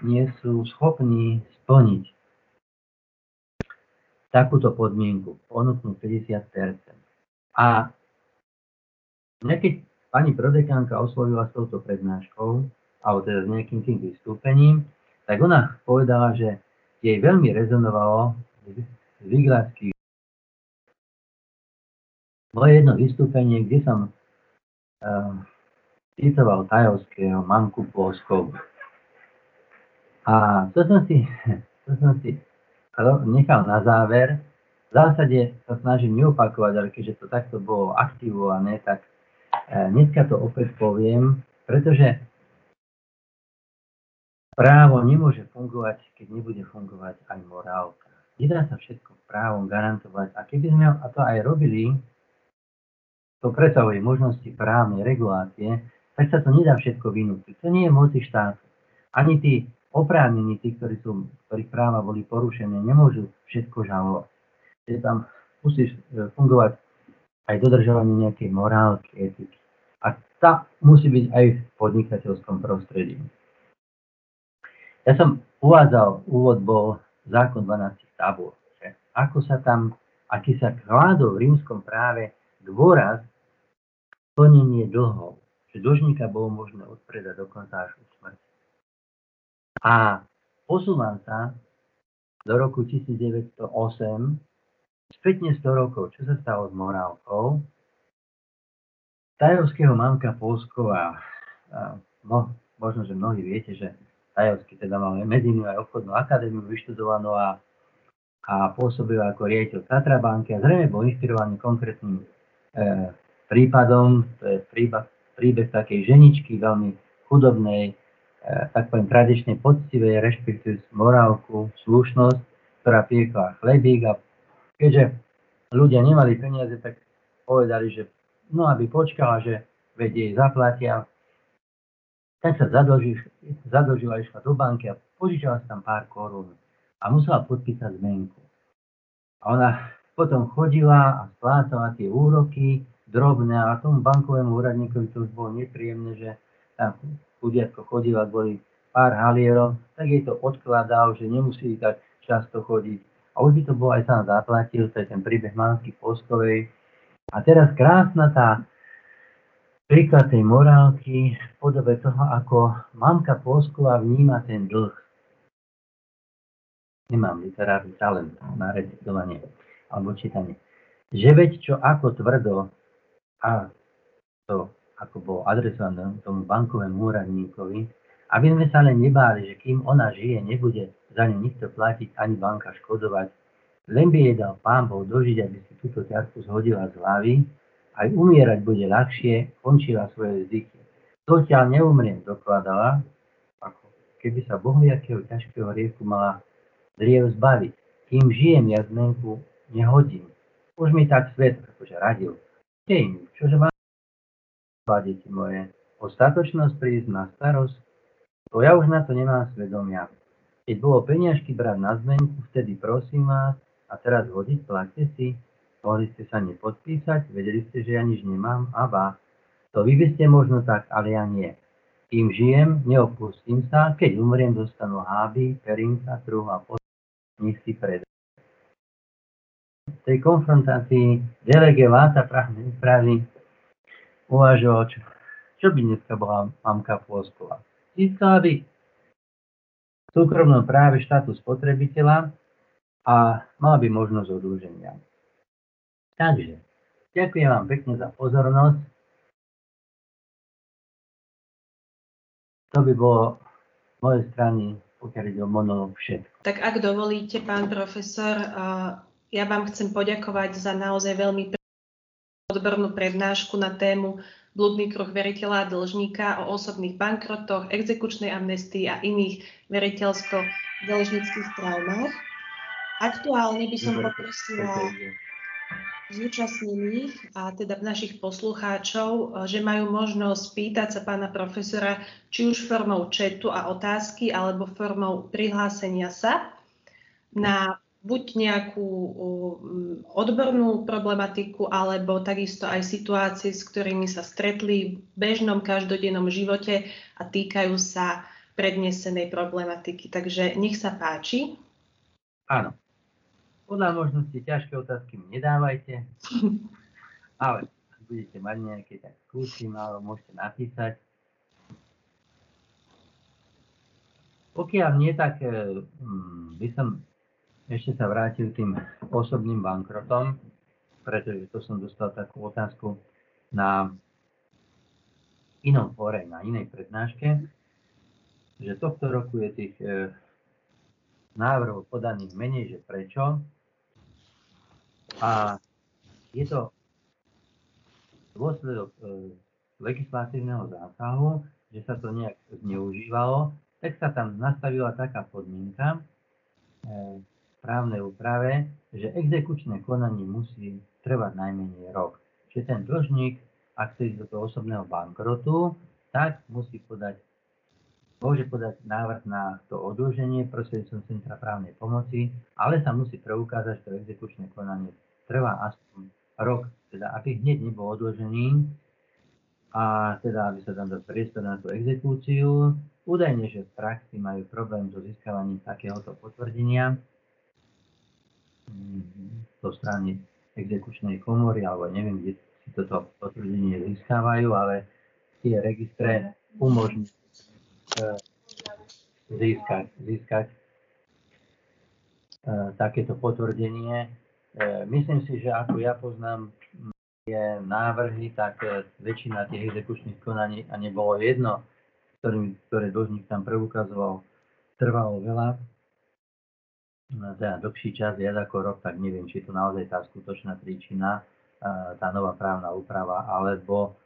nie sú schopní splniť takúto podmienku, ponúknuť 50% A mňa pani prodekánka oslovila s touto prednáškou, alebo teda s nejakým tým vystúpením, tak ona povedala, že jej veľmi rezonovalo z Viglasky moje jedno vystúpenie, kde som uh, citoval Tajovského Mamku Polskovú. A to som si, to som si nechal na záver. V zásade sa snažím neopakovať, ale keďže to takto bolo aktivované, tak e, dneska to opäť poviem, pretože právo nemôže fungovať, keď nebude fungovať aj morálka. Nedá sa všetko právom garantovať. A keby sme a to aj robili, to presahuje možnosti právnej regulácie, tak sa to nedá všetko vynútiť. To nie je moci štátu. Ani tí oprávnení, tí, ktorí sú, ktorých práva boli porušené, nemôžu všetko žalovať. Je tam musí e, fungovať aj dodržovanie nejakej morálky, etiky. A tá musí byť aj v podnikateľskom prostredí. Ja som uvádzal, úvod bol zákon 12 tabúr. Ako sa tam, aký sa kládol v rímskom práve dôraz plnenie dlhov, že dlžníka bolo možné odpredať dokonca až u smrti. A posúvam sa do roku 1908, spätne 100 rokov, čo sa stalo s morálkou. Tajovského mamka Polskova, no, možno, že mnohí viete, že Tajovský teda mal medzinú aj obchodnú akadémiu vyštudovanú a, a pôsobil ako riaditeľ Tatra banky a zrejme bol inšpirovaný konkrétnym e, prípadom, to je príbeh, príbeh takej ženičky, veľmi chudobnej, E, tak poviem, tradične poctivej, rešpektujúc morálku, slušnosť, ktorá piekla chlebík a keďže ľudia nemali peniaze, tak povedali, že no aby počkala, že veď jej zaplatia, tak sa zadlžila, išla do banky a požičala sa tam pár korún a musela podpísať zmenku. A ona potom chodila a splácala tie úroky drobné a tomu bankovému úradníkovi to už bolo nepríjemné, že tam chudiatko chodila kvôli pár halierov, tak jej to odkladal, že nemusí tak často chodiť. A už by to bol aj sám zaplatil, to je ten príbeh Manky Poskovej. A teraz krásna tá príklad tej morálky v podobe toho, ako mamka Posková vníma ten dlh. Nemám literárny talent na recitovanie alebo čítanie. Že veď čo ako tvrdo a to ako bol adresovaný tomu bankovému úradníkovi, aby sme sa len nebáli, že kým ona žije, nebude za ňu nikto platiť ani banka škodovať. Len by jej dal pán Boh dožiť, aby si túto ťarku zhodila z hlavy, aj umierať bude ľahšie, končila svoje zvyky. Zatiaľ neumriem, dokladala, ako keby sa bohviakého ťažkého rieku mala driev zbaviť. Kým žijem, ja zmenku nehodím. Už mi tak svet akože radil. Dej čože mám deti moje, ostatočnosť prísť na starosť, to ja už na to nemám svedomia. Keď bolo peniažky brať na zmenku, vtedy prosím vás, a teraz hodiť, platte si, mohli ste sa nepodpísať, vedeli ste, že ja nič nemám, a ba. To vy by ste možno tak, ale ja nie. Kým žijem, neopustím sa, keď umriem, dostanú háby, perinka, truh a pod... nech si predá. V tej konfrontácii delege váta právnej úpravy uvažoval, čo, by dneska bola mamka Pôsková. Získala by v súkromnom práve štátu spotrebiteľa a mala by možnosť odlúženia. Takže, ďakujem vám pekne za pozornosť. To by bolo z mojej strany, pokiaľ ide o monolog, všetko. Tak ak dovolíte, pán profesor, ja vám chcem poďakovať za naozaj veľmi odbornú prednášku na tému blúdny kruh veriteľa a dlžníka o osobných bankrotoch, exekučnej amnestii a iných veriteľsko-dlžníckých traumách. Aktuálne by som poprosila zúčastnených a teda našich poslucháčov, že majú možnosť pýtať sa pána profesora či už formou četu a otázky alebo formou prihlásenia sa na buď nejakú odbornú problematiku, alebo takisto aj situácie, s ktorými sa stretli v bežnom každodennom živote a týkajú sa prednesenej problematiky. Takže nech sa páči. Áno. Podľa možnosti ťažké otázky mi nedávajte, ale ak budete mať nejaké, tak skúsim, alebo môžete napísať. Pokiaľ nie, tak eh, hm, by som ešte sa vrátil tým osobným bankrotom, pretože to som dostal takú otázku na inom fóre, na inej prednáške, že tohto roku je tých e, návrhov podaných menej, že prečo. A je to dôsledok e, legislatívneho zásahu, že sa to nejak zneužívalo, tak sa tam nastavila taká podmienka, e, právnej úprave, že exekučné konanie musí trvať najmenej rok. Čiže ten dlžník, ak chce ísť do toho osobného bankrotu, tak musí podať, môže podať návrh na to odloženie prostredníctvom Centra právnej pomoci, ale sa musí preukázať, že to exekučné konanie trvá aspoň rok. Teda aby hneď nebol odložený a teda aby sa tam dal priestor na tú exekúciu, údajne, že v praxi majú problém so získavaním takéhoto potvrdenia, zo strany exekučnej komory, alebo neviem, kde si toto potvrdenie získávajú, ale tie registre umožní e, získať, získať e, takéto potvrdenie. E, myslím si, že ako ja poznám tie návrhy, tak väčšina tých exekučných konaní a nebolo jedno, ktorým, ktoré dlžník tam preukazoval, trvalo veľa teda dlhší čas, viac ako rok, tak neviem, či je to naozaj tá skutočná príčina, tá nová právna úprava, alebo,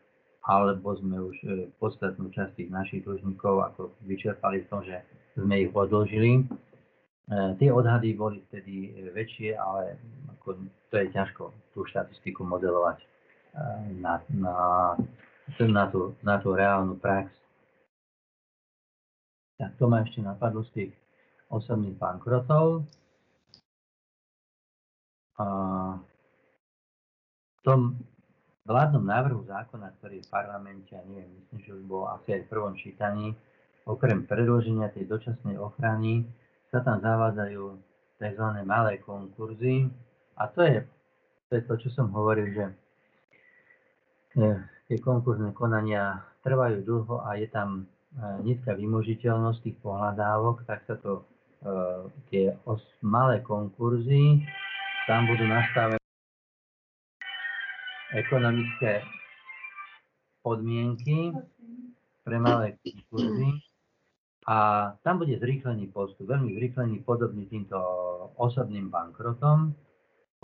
alebo sme už e, podstatnú časť tých našich dlžníkov ako vyčerpali v tom, že sme ich odložili. E, tie odhady boli vtedy väčšie, ale ako, to je ťažko tú štatistiku modelovať e, na, na, na, tú, na tú reálnu prax. Tak to ma ešte napadlo z tých osobných bankrotov. A v tom vládnom návrhu zákona, ktorý je v parlamente, a neviem, myslím, že už bol asi aj v prvom čítaní, okrem predloženia tej dočasnej ochrany sa tam zavádzajú tzv. malé konkurzy. A to je, to je to, čo som hovoril, že tie konkurzné konania trvajú dlho a je tam e, nízka vymožiteľnosť tých pohľadávok, tak sa to e, tie os, malé konkurzy tam budú nastavené ekonomické podmienky pre malé kurzy a tam bude zrýchlený postup, veľmi zrýchlený, podobný týmto osobným bankrotom.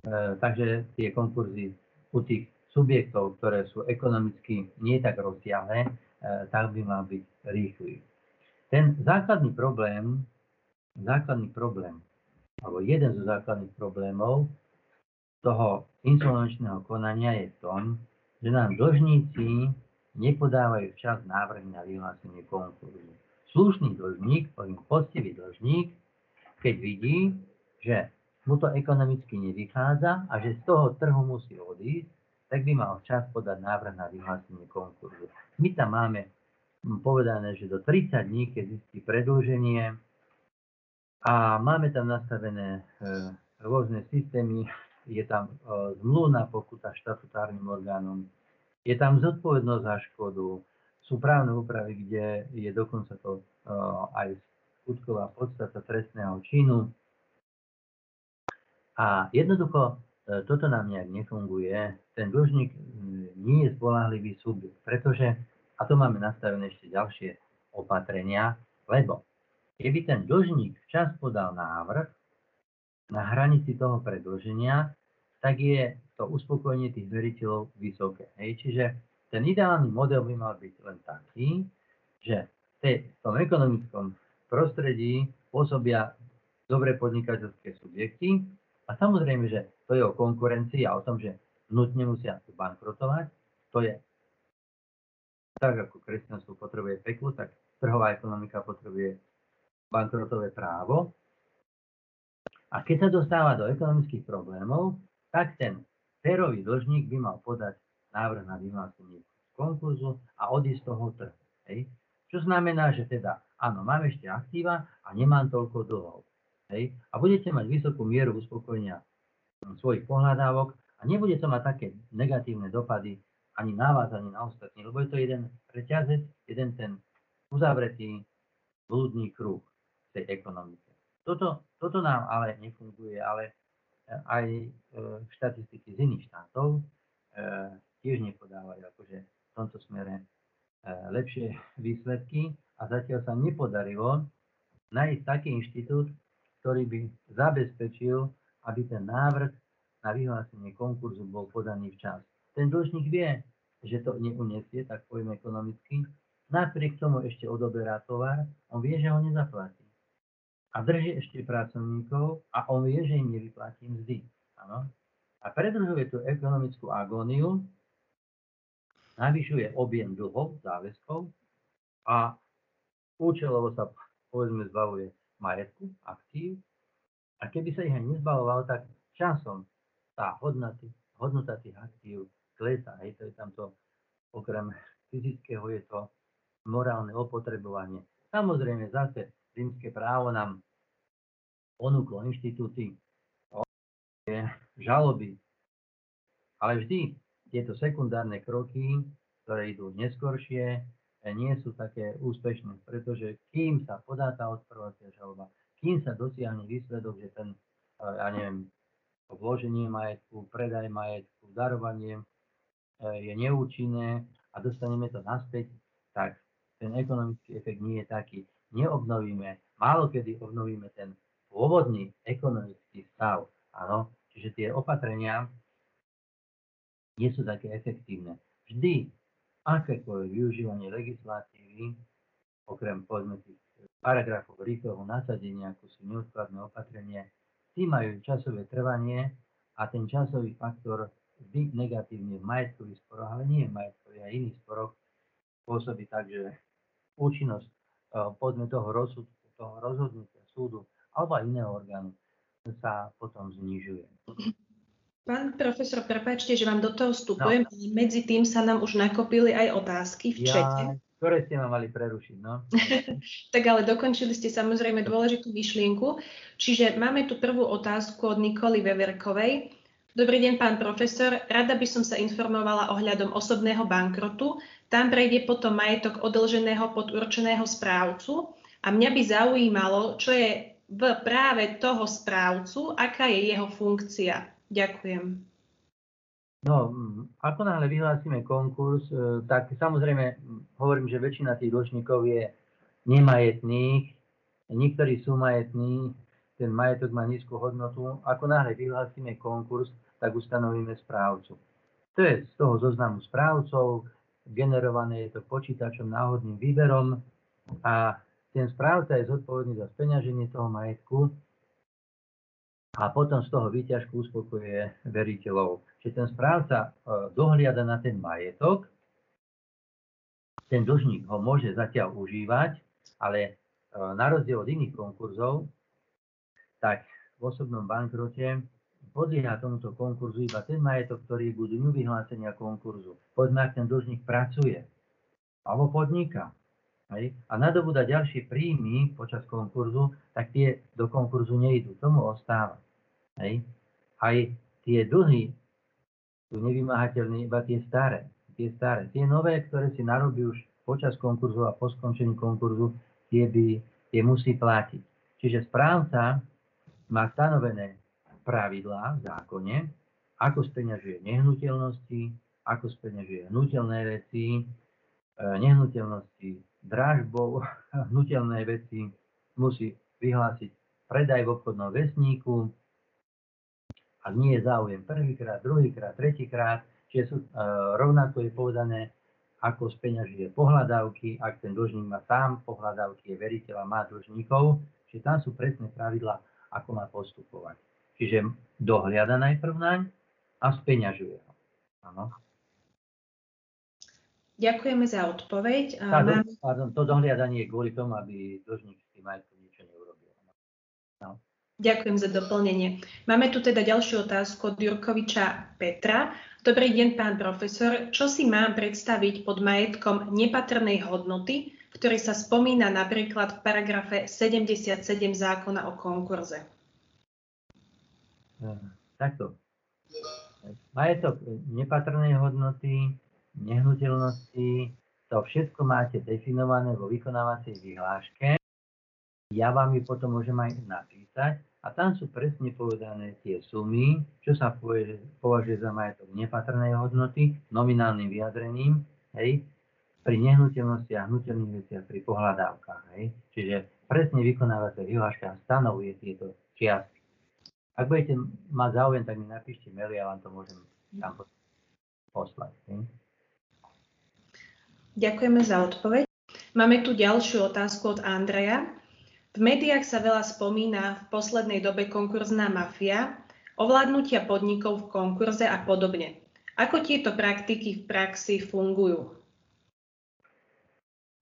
E, takže tie konkurzy u tých subjektov, ktoré sú ekonomicky nie tak rozsiahle, e, tak by mal byť rýchly. Ten základný problém, základný problém alebo jeden zo základných problémov toho insolvenčného konania je v tom, že nám dlžníci nepodávajú včas návrh na vyhlásenie konkurzu. Slušný dlžník, poviem poctivý dlžník, keď vidí, že mu to ekonomicky nevychádza a že z toho trhu musí odísť, tak by mal včas podať návrh na vyhlásenie konkurzu. My tam máme povedané, že do 30 dní, keď zistí predĺženie, a máme tam nastavené e, rôzne systémy, je tam e, zmluvná pokuta štatutárnym orgánom, je tam zodpovednosť za škodu, sú právne úpravy, kde je dokonca to e, aj skutková podstata trestného činu. A jednoducho toto nám nejak nefunguje. Ten dlžník nie je spolahlivý subjekt, pretože, a to máme nastavené ešte ďalšie opatrenia, lebo keby ten dlžník včas podal návrh na hranici toho predlženia, tak je to uspokojenie tých veriteľov vysoké. Hej. Čiže ten ideálny model by mal byť len taký, že v tom ekonomickom prostredí pôsobia dobre podnikateľské subjekty a samozrejme, že to je o konkurencii a o tom, že nutne musia bankrotovať. To je tak, ako kresťanstvo potrebuje peklo, tak trhová ekonomika potrebuje bankrotové právo. A keď sa dostáva do ekonomických problémov, tak ten férový dlžník by mal podať návrh na vyhlásenie konkurzu a odísť z toho trhu. Hej. Čo znamená, že teda, áno, mám ešte aktíva a nemám toľko dlhov. Hej. A budete mať vysokú mieru uspokojenia svojich pohľadávok a nebude to mať také negatívne dopady ani na vás, ani na ostatní, lebo je to jeden reťazec, jeden ten uzavretý blúdny kruh tej ekonomike. Toto, toto nám ale nefunguje, ale e, aj e, štatistiky z iných štátov e, tiež nepodávajú akože v tomto smere lepšie výsledky a zatiaľ sa nepodarilo nájsť taký inštitút, ktorý by zabezpečil, aby ten návrh na vyhlásenie konkurzu bol podaný včas. Ten dlžník vie, že to neuniesie, tak poviem ekonomicky, napriek tomu ešte odoberá tovar, on vie, že ho nezaplatí a drží ešte pracovníkov a on vie, že im nevyplatí mzdy. Ano? A predlžuje tú ekonomickú agóniu, navyšuje objem dlhov, záväzkov a účelovo sa povedzme zbavuje majetku, aktív a keby sa ich aj nezbavoval, tak časom tá hodnota, hodnota tých aktív klesá. Hej, to je tamto, okrem fyzického je to morálne opotrebovanie. Samozrejme zase rímske právo nám ponúklo inštitúty žaloby. Ale vždy tieto sekundárne kroky, ktoré idú neskoršie, nie sú také úspešné, pretože kým sa podá tá odprvovacia žaloba, kým sa dosiahne výsledok, že ten, ja neviem, vloženie majetku, predaj majetku, darovanie je neúčinné a dostaneme to naspäť, tak ten ekonomický efekt nie je taký neobnovíme, málo kedy obnovíme ten pôvodný ekonomický stav. Áno, čiže tie opatrenia nie sú také efektívne. Vždy akékoľvek využívanie legislatívy, okrem povedzme tých paragrafov rýchleho nasadenia, ako sú neodkladné opatrenie, tí majú časové trvanie a ten časový faktor vždy negatívne v majetkových sporoch, ale nie v majetkových a iných sporoch pôsobí tak, že účinnosť povedzme toho rozsudku, toho rozhodnutia súdu alebo iného orgánu sa potom znižuje. Pán profesor, prepáčte, že vám do toho vstupujem, no. medzi tým sa nám už nakopili aj otázky v čete. Ja, ktoré ste ma mali prerušiť, no. tak ale dokončili ste samozrejme dôležitú myšlienku. Čiže máme tu prvú otázku od Nikoly Veverkovej. Dobrý deň, pán profesor. Rada by som sa informovala ohľadom osobného bankrotu. Tam prejde potom majetok odlženého pod určeného správcu a mňa by zaujímalo, čo je v práve toho správcu, aká je jeho funkcia. Ďakujem. No, ako náhle vyhlásime konkurs, e, tak samozrejme hovorím, že väčšina tých dlžníkov je nemajetných, niektorí sú majetní, ten majetok má nízku hodnotu. Ako náhle vyhlásime konkurs, tak ustanovíme správcu. To je z toho zoznamu správcov, generované je to počítačom náhodným výberom a ten správca je zodpovedný za speňaženie toho majetku a potom z toho výťažku uspokojuje veriteľov. Čiže ten správca e, dohliada na ten majetok, ten dlžník ho môže zatiaľ užívať, ale e, na rozdiel od iných konkurzov, tak v osobnom bankrote podlieha tomuto konkurzu iba ten majetok, ktorý budú dňu vyhlásenia konkurzu. Poďme, ak ten dlžník pracuje alebo podniká hej, a nadobúda ďalšie príjmy počas konkurzu, tak tie do konkurzu nejdú. Tomu ostáva. Hej. Aj tie dlhy sú nevymahateľné iba tie staré. Tie staré. Tie nové, ktoré si narobí už počas konkurzu a po skončení konkurzu, tie, by, tie musí platiť. Čiže správca má stanovené pravidlá v zákone, ako speňažuje nehnuteľnosti, ako speňažuje hnutelné veci, e, nehnuteľnosti drážbou hnutelné veci musí vyhlásiť predaj v obchodnom vesníku, ak nie je záujem prvýkrát, druhýkrát, tretíkrát, čiže sú, e, rovnako je povedané, ako speňažuje pohľadávky, ak ten dlžník má sám pohľadávky, je veriteľ a má dlžníkov, čiže tam sú presné pravidla, ako má postupovať. Čiže dohliada najprv naň a speňažuje ho. Áno. Ďakujeme za odpoveď. Tá, Mám... pardon, to dohliadanie je kvôli tomu, aby dlžník s tým majetkom niečo neurobil. No. Ďakujem za doplnenie. Máme tu teda ďalšiu otázku od Jurkoviča Petra. Dobrý deň, pán profesor. Čo si mám predstaviť pod majetkom nepatrnej hodnoty, ktorý sa spomína napríklad v paragrafe 77 zákona o konkurze? Takto. Majetok nepatrnej hodnoty, nehnuteľnosti, to všetko máte definované vo vykonávacej vyhláške. Ja vám ju potom môžem aj napísať a tam sú presne povedané tie sumy, čo sa považuje za majetok nepatrnej hodnoty, nominálnym vyjadrením, hej, pri nehnuteľnosti a hnutelných veciach pri pohľadávkach. Hej. Čiže presne vykonávacia vyhláška stanovuje tieto čiastky. Ak budete mať záujem, tak mi napíšte mail, ja vám to môžem tam poslať. Ne? Ďakujeme za odpoveď. Máme tu ďalšiu otázku od Andreja. V médiách sa veľa spomína v poslednej dobe konkurzná mafia, ovládnutia podnikov v konkurze a podobne. Ako tieto praktiky v praxi fungujú?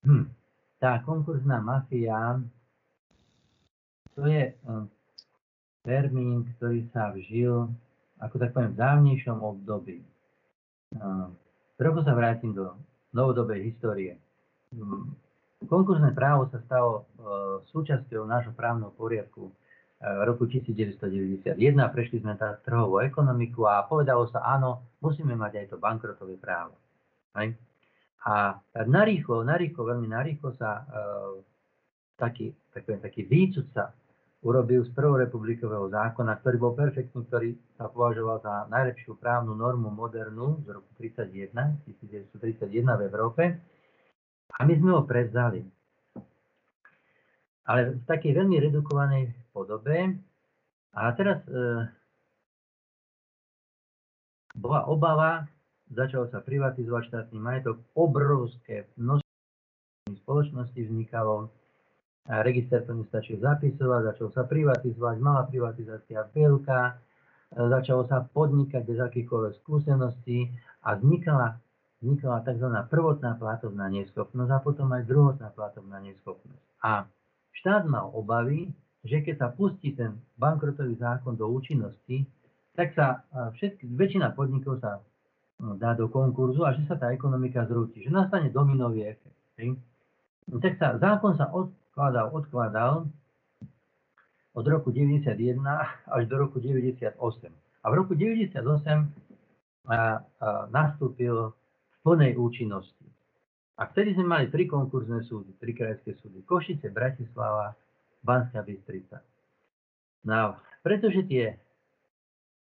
Hm. Tá konkurzná mafia, to je hm, termín, ktorý sa vžil, ako tak poviem, v dávnejšom období. Trochu sa vrátim do novodobej histórie. Mm, konkurzné právo sa stalo e, súčasťou nášho právneho poriadku e, v roku 1991. Prešli sme tá trhovú ekonomiku a povedalo sa, áno, musíme mať aj to bankrotové právo. A narýchlo, narýchlo, veľmi narýchlo sa uh, taký, taký, taký výcud sa urobil z prvorepublikového zákona, ktorý bol perfektný, ktorý sa považoval za najlepšiu právnu normu modernú z roku 31, 1931 v Európe. A my sme ho prevzali. Ale v takej veľmi redukovanej podobe. A teraz e, bola obava, začalo sa privatizovať štátny majetok, obrovské množstvo spoločností vznikalo, a register to nestačil zapisovať, začal sa privatizovať, malá privatizácia veľká, e, začalo sa podnikať bez akýchkoľvek skúseností a vznikala, vznikala tzv. prvotná platovná neschopnosť a potom aj druhotná platovná neschopnosť. A štát mal obavy, že keď sa pustí ten bankrotový zákon do účinnosti, tak sa e, všetky, väčšina podnikov sa no, dá do konkurzu a že sa tá ekonomika zrúti, že nastane dominový efekt. Tak sa, zákon sa od, odkladal, odkladal od roku 91 až do roku 98. A v roku 98 a, a, nastúpil v plnej účinnosti. A vtedy sme mali tri konkurzné súdy, tri krajské súdy. Košice, Bratislava, Banská Bystrica. No, pretože tie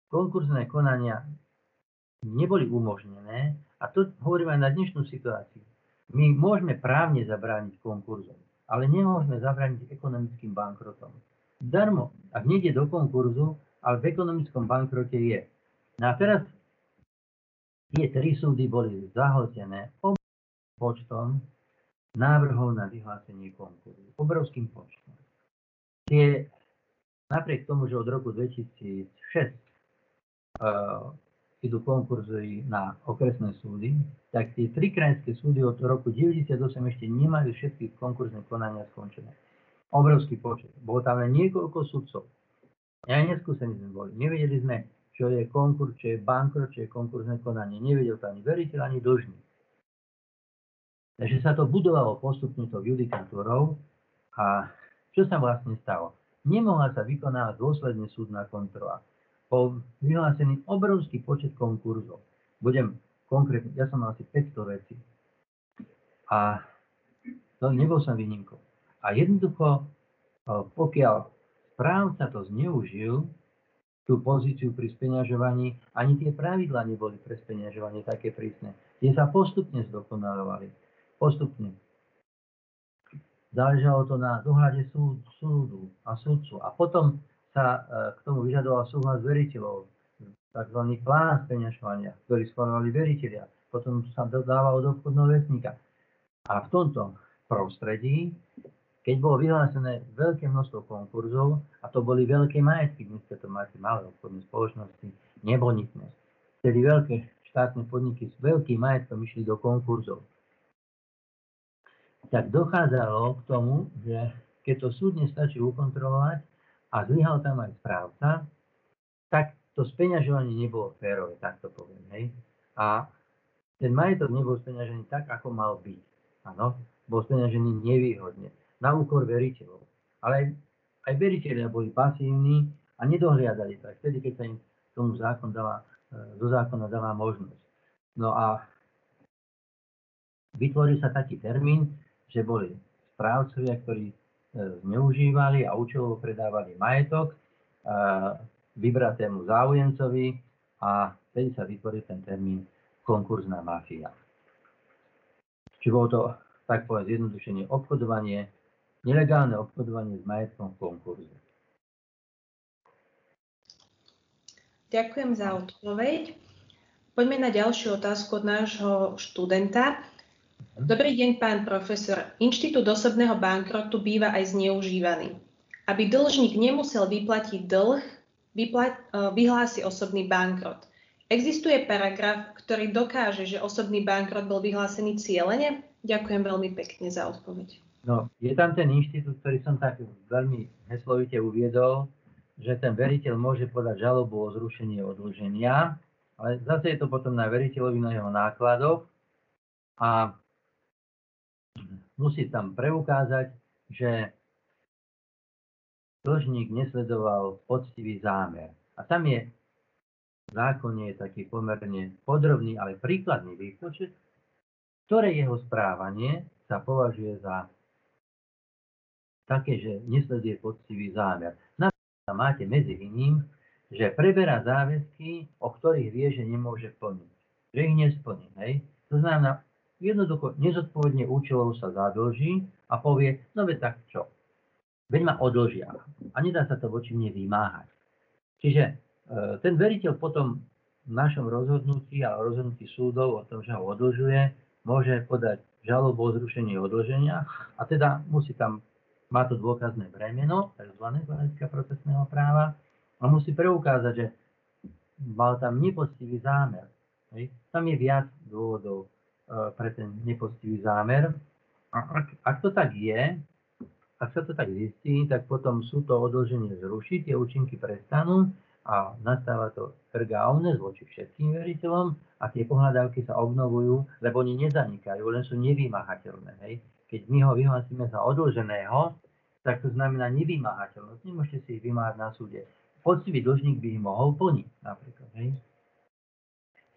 konkurzné konania neboli umožnené, a to hovorím aj na dnešnú situáciu, my môžeme právne zabrániť konkurzom ale nemôžeme zabrániť ekonomickým bankrotom. Darmo, ak nejde do konkurzu, ale v ekonomickom bankrote je. No a teraz tie tri súdy boli zahltené počtom návrhov na vyhlásenie konkurzu. Obrovským počtom. Tie, napriek tomu, že od roku 2006 uh, idú konkurzy na okresné súdy, tak tie tri krajinské súdy od roku 98 ešte nemajú všetky konkurzné konania skončené. Obrovský počet. Bolo tam len niekoľko sudcov. Ja neskúsení sme boli. Nevedeli sme, čo je konkurs, čo je bankrot, čo je konkurzné konanie. Nevedel to ani veriteľ, ani dlžník. Takže sa to budovalo postupne to judikatúrou a čo sa vlastne stalo? Nemohla sa vykonávať dôsledne súdna kontrola bol vyhlásený obrovský počet konkurzov. Budem konkrétne, ja som mal asi 500 vecí. A to nebol som výnimkou. A jednoducho, pokiaľ správca to zneužil, tú pozíciu pri speňažovaní, ani tie pravidla neboli pre speňažovanie také prísne. Tie sa postupne zdokonalovali. Postupne. záležalo to na dohľade súd, súdu a súdcu. A potom sa k tomu vyžadoval súhlas veriteľov, tzv. plán speňažovania, ktorý schválovali veriteľia. Potom sa dodával do obchodného vesníka. A v tomto prostredí, keď bolo vyhlásené veľké množstvo konkurzov, a to boli veľké majetky, dneska to máte malé obchodné spoločnosti, nebonitné, vtedy veľké štátne podniky s veľkým majetkom išli do konkurzov. Tak dochádzalo k tomu, že keď to súd nestačí ukontrolovať a zlyhal tam aj správca, tak to speňažovanie nebolo férové, tak to poviem. Hej? A ten majetok nebol speňažený tak, ako mal byť. Áno, bol speňažený nevýhodne, na úkor veriteľov. Ale aj, aj veriteľia boli pasívni a nedohliadali tak, vtedy, keď sa im tomu zákon dala, do zákona dala možnosť. No a vytvoril sa taký termín, že boli správcovia, ktorí e, zneužívali a účelovo predávali majetok, vybratému záujemcovi a vtedy sa vytvoril ten termín konkurzná mafia. Čiže bolo to, tak povedať, zjednodušenie obchodovanie, nelegálne obchodovanie s majetkom v konkurze. Ďakujem za odpoveď. Poďme na ďalšiu otázku od nášho študenta. Dobrý deň, pán profesor. Inštitút osobného bankrotu býva aj zneužívaný. Aby dlžník nemusel vyplatiť dlh, vypla- e, vyhlási osobný bankrot. Existuje paragraf, ktorý dokáže, že osobný bankrot bol vyhlásený cieľene? Ďakujem veľmi pekne za odpoveď. No, je tam ten inštitút, ktorý som tak veľmi heslovite uviedol, že ten veriteľ môže podať žalobu o zrušenie odlženia, ale zase je to potom na veriteľovi na jeho nákladoch a musí tam preukázať, že dlžník nesledoval poctivý zámer. A tam je v zákone je taký pomerne podrobný, ale príkladný výpočet, ktoré jeho správanie sa považuje za také, že nesleduje poctivý zámer. Napríklad máte medzi iným, že preberá záväzky, o ktorých vie, že nemôže plniť. Že ich nesplní. Hej? To znamená, jednoducho nezodpovedne účelov sa zadlží a povie, no veď tak čo, veď ma odlžia a nedá sa to voči mne vymáhať. Čiže e, ten veriteľ potom v našom rozhodnutí a rozhodnutí súdov o tom, že ho odlžuje, môže podať žalobu o zrušení odlženia a teda musí tam, má to dôkazné bremeno, tzv. z procesného práva, a musí preukázať, že mal tam nepoctivý zámer. Tam je viac dôvodov pre ten nepoctivý zámer. A ak, ak to tak je, ak sa to tak zistí, tak potom sú to odloženie zruší, tie účinky prestanú a nastáva to erga voči všetkým veriteľom a tie pohľadávky sa obnovujú, lebo oni nezanikajú, len sú nevymahateľné. Hej. Keď my ho vyhlásime za odloženého, tak to znamená nevymáhateľnosť. Nemôžete si ich vymáhať na súde. Poctivý dlžník by ich mohol plniť napríklad. Hej.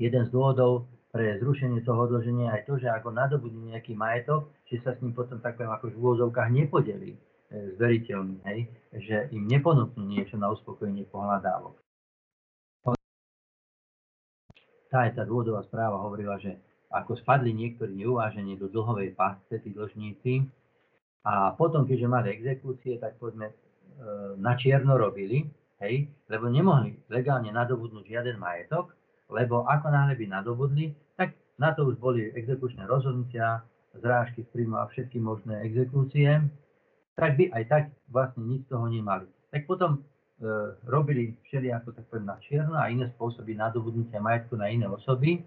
Jeden z dôvodov pre zrušenie toho odloženia aj to, že ako nadobudne nejaký majetok, či sa s ním potom tak ako v úvozovkách nepodelí e, s veriteľmi, hej, že im neponúknú niečo na uspokojenie pohľadávok. Tá je tá dôvodová správa hovorila, že ako spadli niektorí neuvážení do dlhovej pasce, tí dlžníci, a potom, keďže mali exekúcie, tak poďme e, na čierno robili, hej, lebo nemohli legálne nadobudnúť žiaden majetok, lebo ako náhle by nadobudli, na to už boli exekučné rozhodnutia, zrážky z príjmu a všetky možné exekúcie, tak by aj tak vlastne nič z toho nemali. Tak potom e, robili všelijako tak na čierno a iné spôsoby nadobudnutia majetku na iné osoby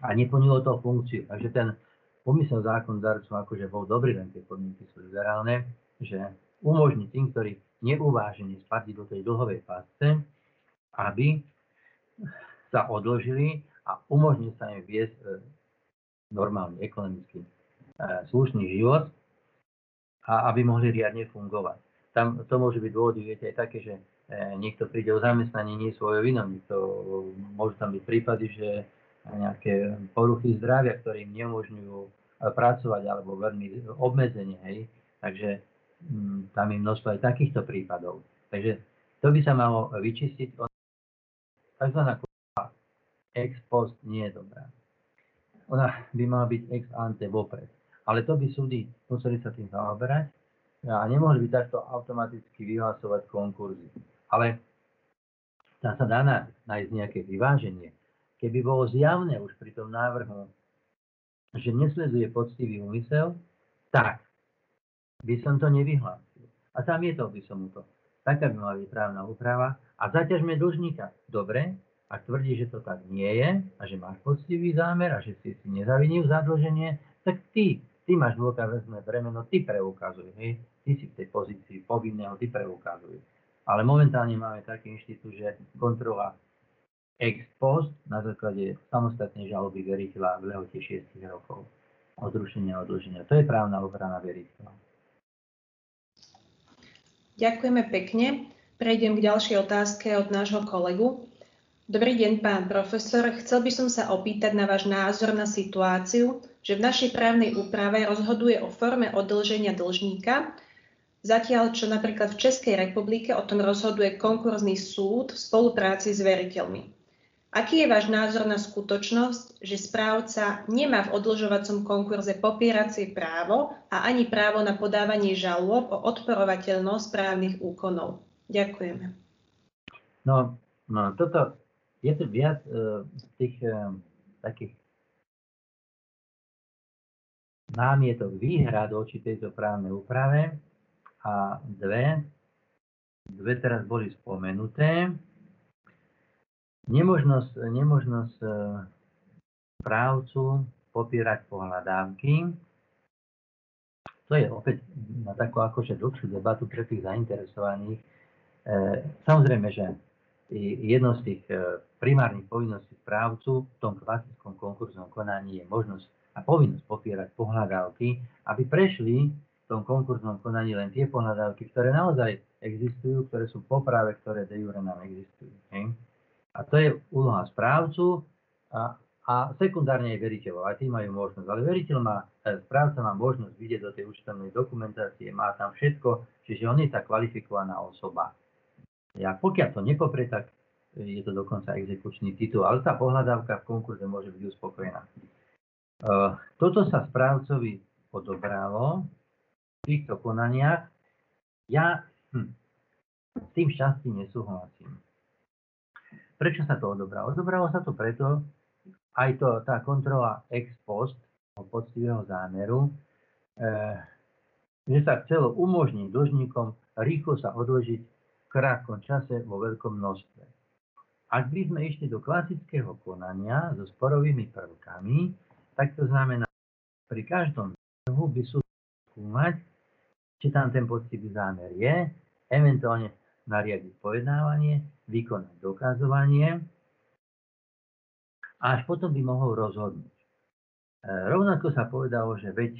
a neplnilo to funkciu. Takže ten pomysel zákondarcov akože bol dobrý, len tie podmienky sú liberálne, že umožní tým, ktorí neuvážene spadli do tej dlhovej pásce, aby sa odložili a umožní sa im viesť e, normálny, ekonomický, e, slušný život a aby mohli riadne fungovať. Tam to môže byť dôvody, viete, aj také, že e, niekto príde o zamestnanie nie svojou vinou, môžu tam byť prípady, že nejaké poruchy zdravia, ktoré im neumožňujú pracovať alebo veľmi obmedzenie, hej. Takže m, tam je množstvo aj takýchto prípadov. Takže to by sa malo vyčistiť. Takzvaná ex post nie je dobrá. Ona by mala byť ex ante vopred. ale to by súdy museli sa tým zaoberať a nemohli by takto automaticky vyhlasovať konkurzy. Ale tam sa dá nájsť nejaké vyváženie. Keby bolo zjavné už pri tom návrhu, že nesleduje poctivý úmysel, tak by som to nevyhlásil. A tam je to, by som mu to. Taká by mala byť právna úprava. A zaťažme dlžníka. Dobre, ak tvrdí, že to tak nie je a že máš poctivý zámer a že si si nezavinil zadlženie, tak ty ty máš dôkazné bremeno, ty preukazuj, hej? ty si v tej pozícii povinného, ty preukazuj. Ale momentálne máme taký inštitút, že kontrola ex post na základe samostatnej žaloby veriteľa v lehote 6 rokov od rušenia odloženia. To je právna obrana veriteľa. Ďakujeme pekne. Prejdem k ďalšej otázke od nášho kolegu. Dobrý deň, pán profesor. Chcel by som sa opýtať na váš názor na situáciu, že v našej právnej úprave rozhoduje o forme odlženia dlžníka, zatiaľ čo napríklad v Českej republike o tom rozhoduje konkurzný súd v spolupráci s veriteľmi. Aký je váš názor na skutočnosť, že správca nemá v odlžovacom konkurze popieracie právo a ani právo na podávanie žalôb o odporovateľnosť právnych úkonov? Ďakujeme. No, no toto je tu viac uh, tých uh, takých námietok výhrad voči tejto právnej úprave a dve, dve teraz boli spomenuté. Nemožnosť, nemožnosť e, právcu popierať pohľadávky. To je opäť na takú akože dlhšiu debatu pre tých zainteresovaných. E, samozrejme, že jednou z tých e, primárnych povinností správcu v tom klasickom konkurznom konaní je možnosť a povinnosť popierať pohľadávky, aby prešli v tom konkurznom konaní len tie pohľadávky, ktoré naozaj existujú, ktoré sú po práve, ktoré de jure nám existujú. Hej? A to je úloha správcu a, a sekundárne aj veriteľov, aj tí majú možnosť. Ale veriteľ má, e, správca má možnosť vidieť do tej účtovnej dokumentácie, má tam všetko, čiže on je tá kvalifikovaná osoba. Ja pokiaľ to nepopre, tak je to dokonca exekučný titul, ale tá pohľadávka v konkurze môže byť uspokojená. Eh, toto sa správcovi odobralo v týchto konaniach. Ja hm, s tým šťastím nesúhlasím. Prečo sa to odobralo? Odobralo sa to preto, aj to, tá kontrola ex post poctivého zámeru, eh, že sa chcelo umožniť dlžníkom rýchlo sa odložiť krátkom čase vo veľkom množstve. Ak by sme išli do klasického konania so sporovými prvkami, tak to znamená, pri každom trhu by sú skúmať, či tam ten poctivý zámer je, eventuálne nariadiť pojednávanie, vykonať dokazovanie a až potom by mohol rozhodnúť. E, rovnako sa povedalo, že veď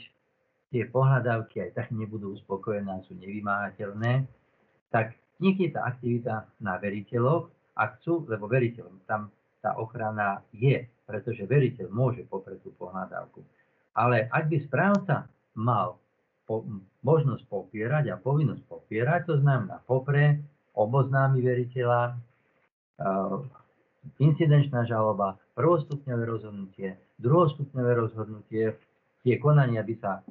tie pohľadávky aj tak nebudú uspokojené, sú nevymáhateľné, tak je tá aktivita na veriteľoch, ak chcú, lebo veriteľ tam tá ochrana je, pretože veriteľ môže poprieť tú pohľadávku. Ale ak by správca mal po, možnosť popierať a povinnosť popierať, to znamená popre, oboznámi veriteľa, uh, incidenčná žaloba, prvostupňové rozhodnutie, druhostupňové rozhodnutie, tie konania by sa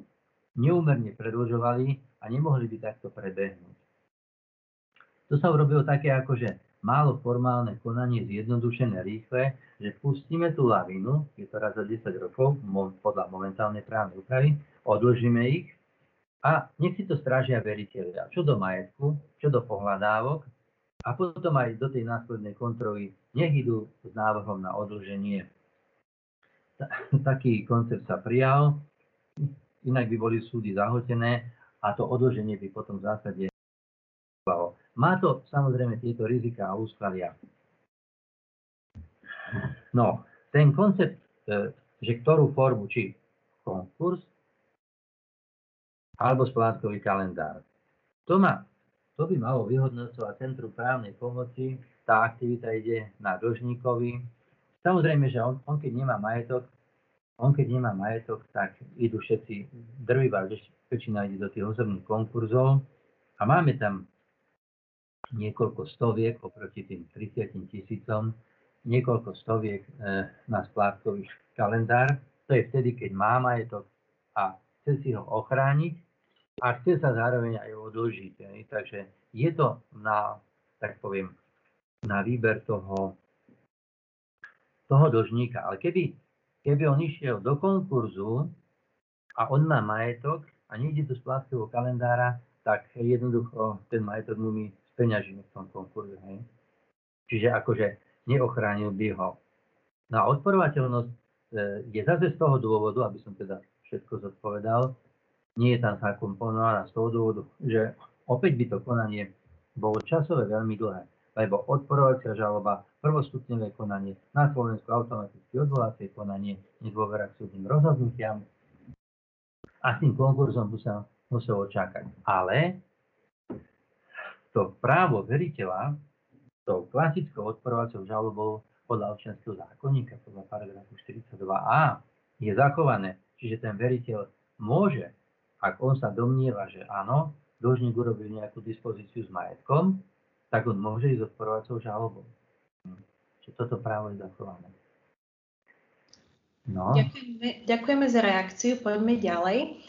neúmerne predlžovali a nemohli by takto prebehnúť. To sa urobilo také ako, že málo formálne konanie zjednodušené rýchle, že pustíme tú lavinu, je to raz za 10 rokov, podľa momentálnej právnej úpravy, odložíme ich a nech si to strážia veriteľia, čo do majetku, čo do pohľadávok a potom aj do tej následnej kontroly nech idú s návrhom na odloženie. Taký koncept sa prijal, inak by boli súdy zahotené a to odloženie by potom v zásade má to samozrejme tieto rizika a úskalia. No, ten koncept, e, že ktorú formu, či konkurs, alebo splátkový kalendár. To, má, to by malo vyhodnocovať Centrum právnej pomoci, tá aktivita ide na dlžníkovi. Samozrejme, že on, on keď nemá majetok, on keď nemá majetok, tak idú všetci, drvivá väčšina ide do tých osobných konkurzov a máme tam niekoľko stoviek oproti tým 30 tisícom, niekoľko stoviek e, na splátkový kalendár. To je vtedy, keď má majetok a chce si ho ochrániť a chce sa zároveň aj odlžiť. Takže je to na, tak poviem, na výber toho, toho dlžníka. Ale keby, keby on išiel do konkurzu a on má majetok a nejde do splátkového kalendára, tak jednoducho ten majetok mu my speňažíme v tom konkurze. Hej. Čiže akože neochránil by ho. No a odporovateľnosť e, je zase z toho dôvodu, aby som teda všetko zodpovedal, nie je tam zakomponovaná z toho dôvodu, že opäť by to konanie bolo časové veľmi dlhé, lebo odporovacia žaloba, prvostupňové konanie, na Slovensku automaticky odvolacie konanie, nedôvera k súdnym rozhodnutiam a s tým konkurzom sa muselo čakať. Ale to právo veriteľa tou klasickou odporovacou žalobou podľa občianského zákonníka, podľa paragrafu 42a, je zachované. Čiže ten veriteľ môže, ak on sa domnieva, že áno, dlžník urobil nejakú dispozíciu s majetkom, tak on môže ísť odporovacou žalobou. Čiže toto právo je zachované. No. Ďakujeme, ďakujeme za reakciu. Poďme ďalej.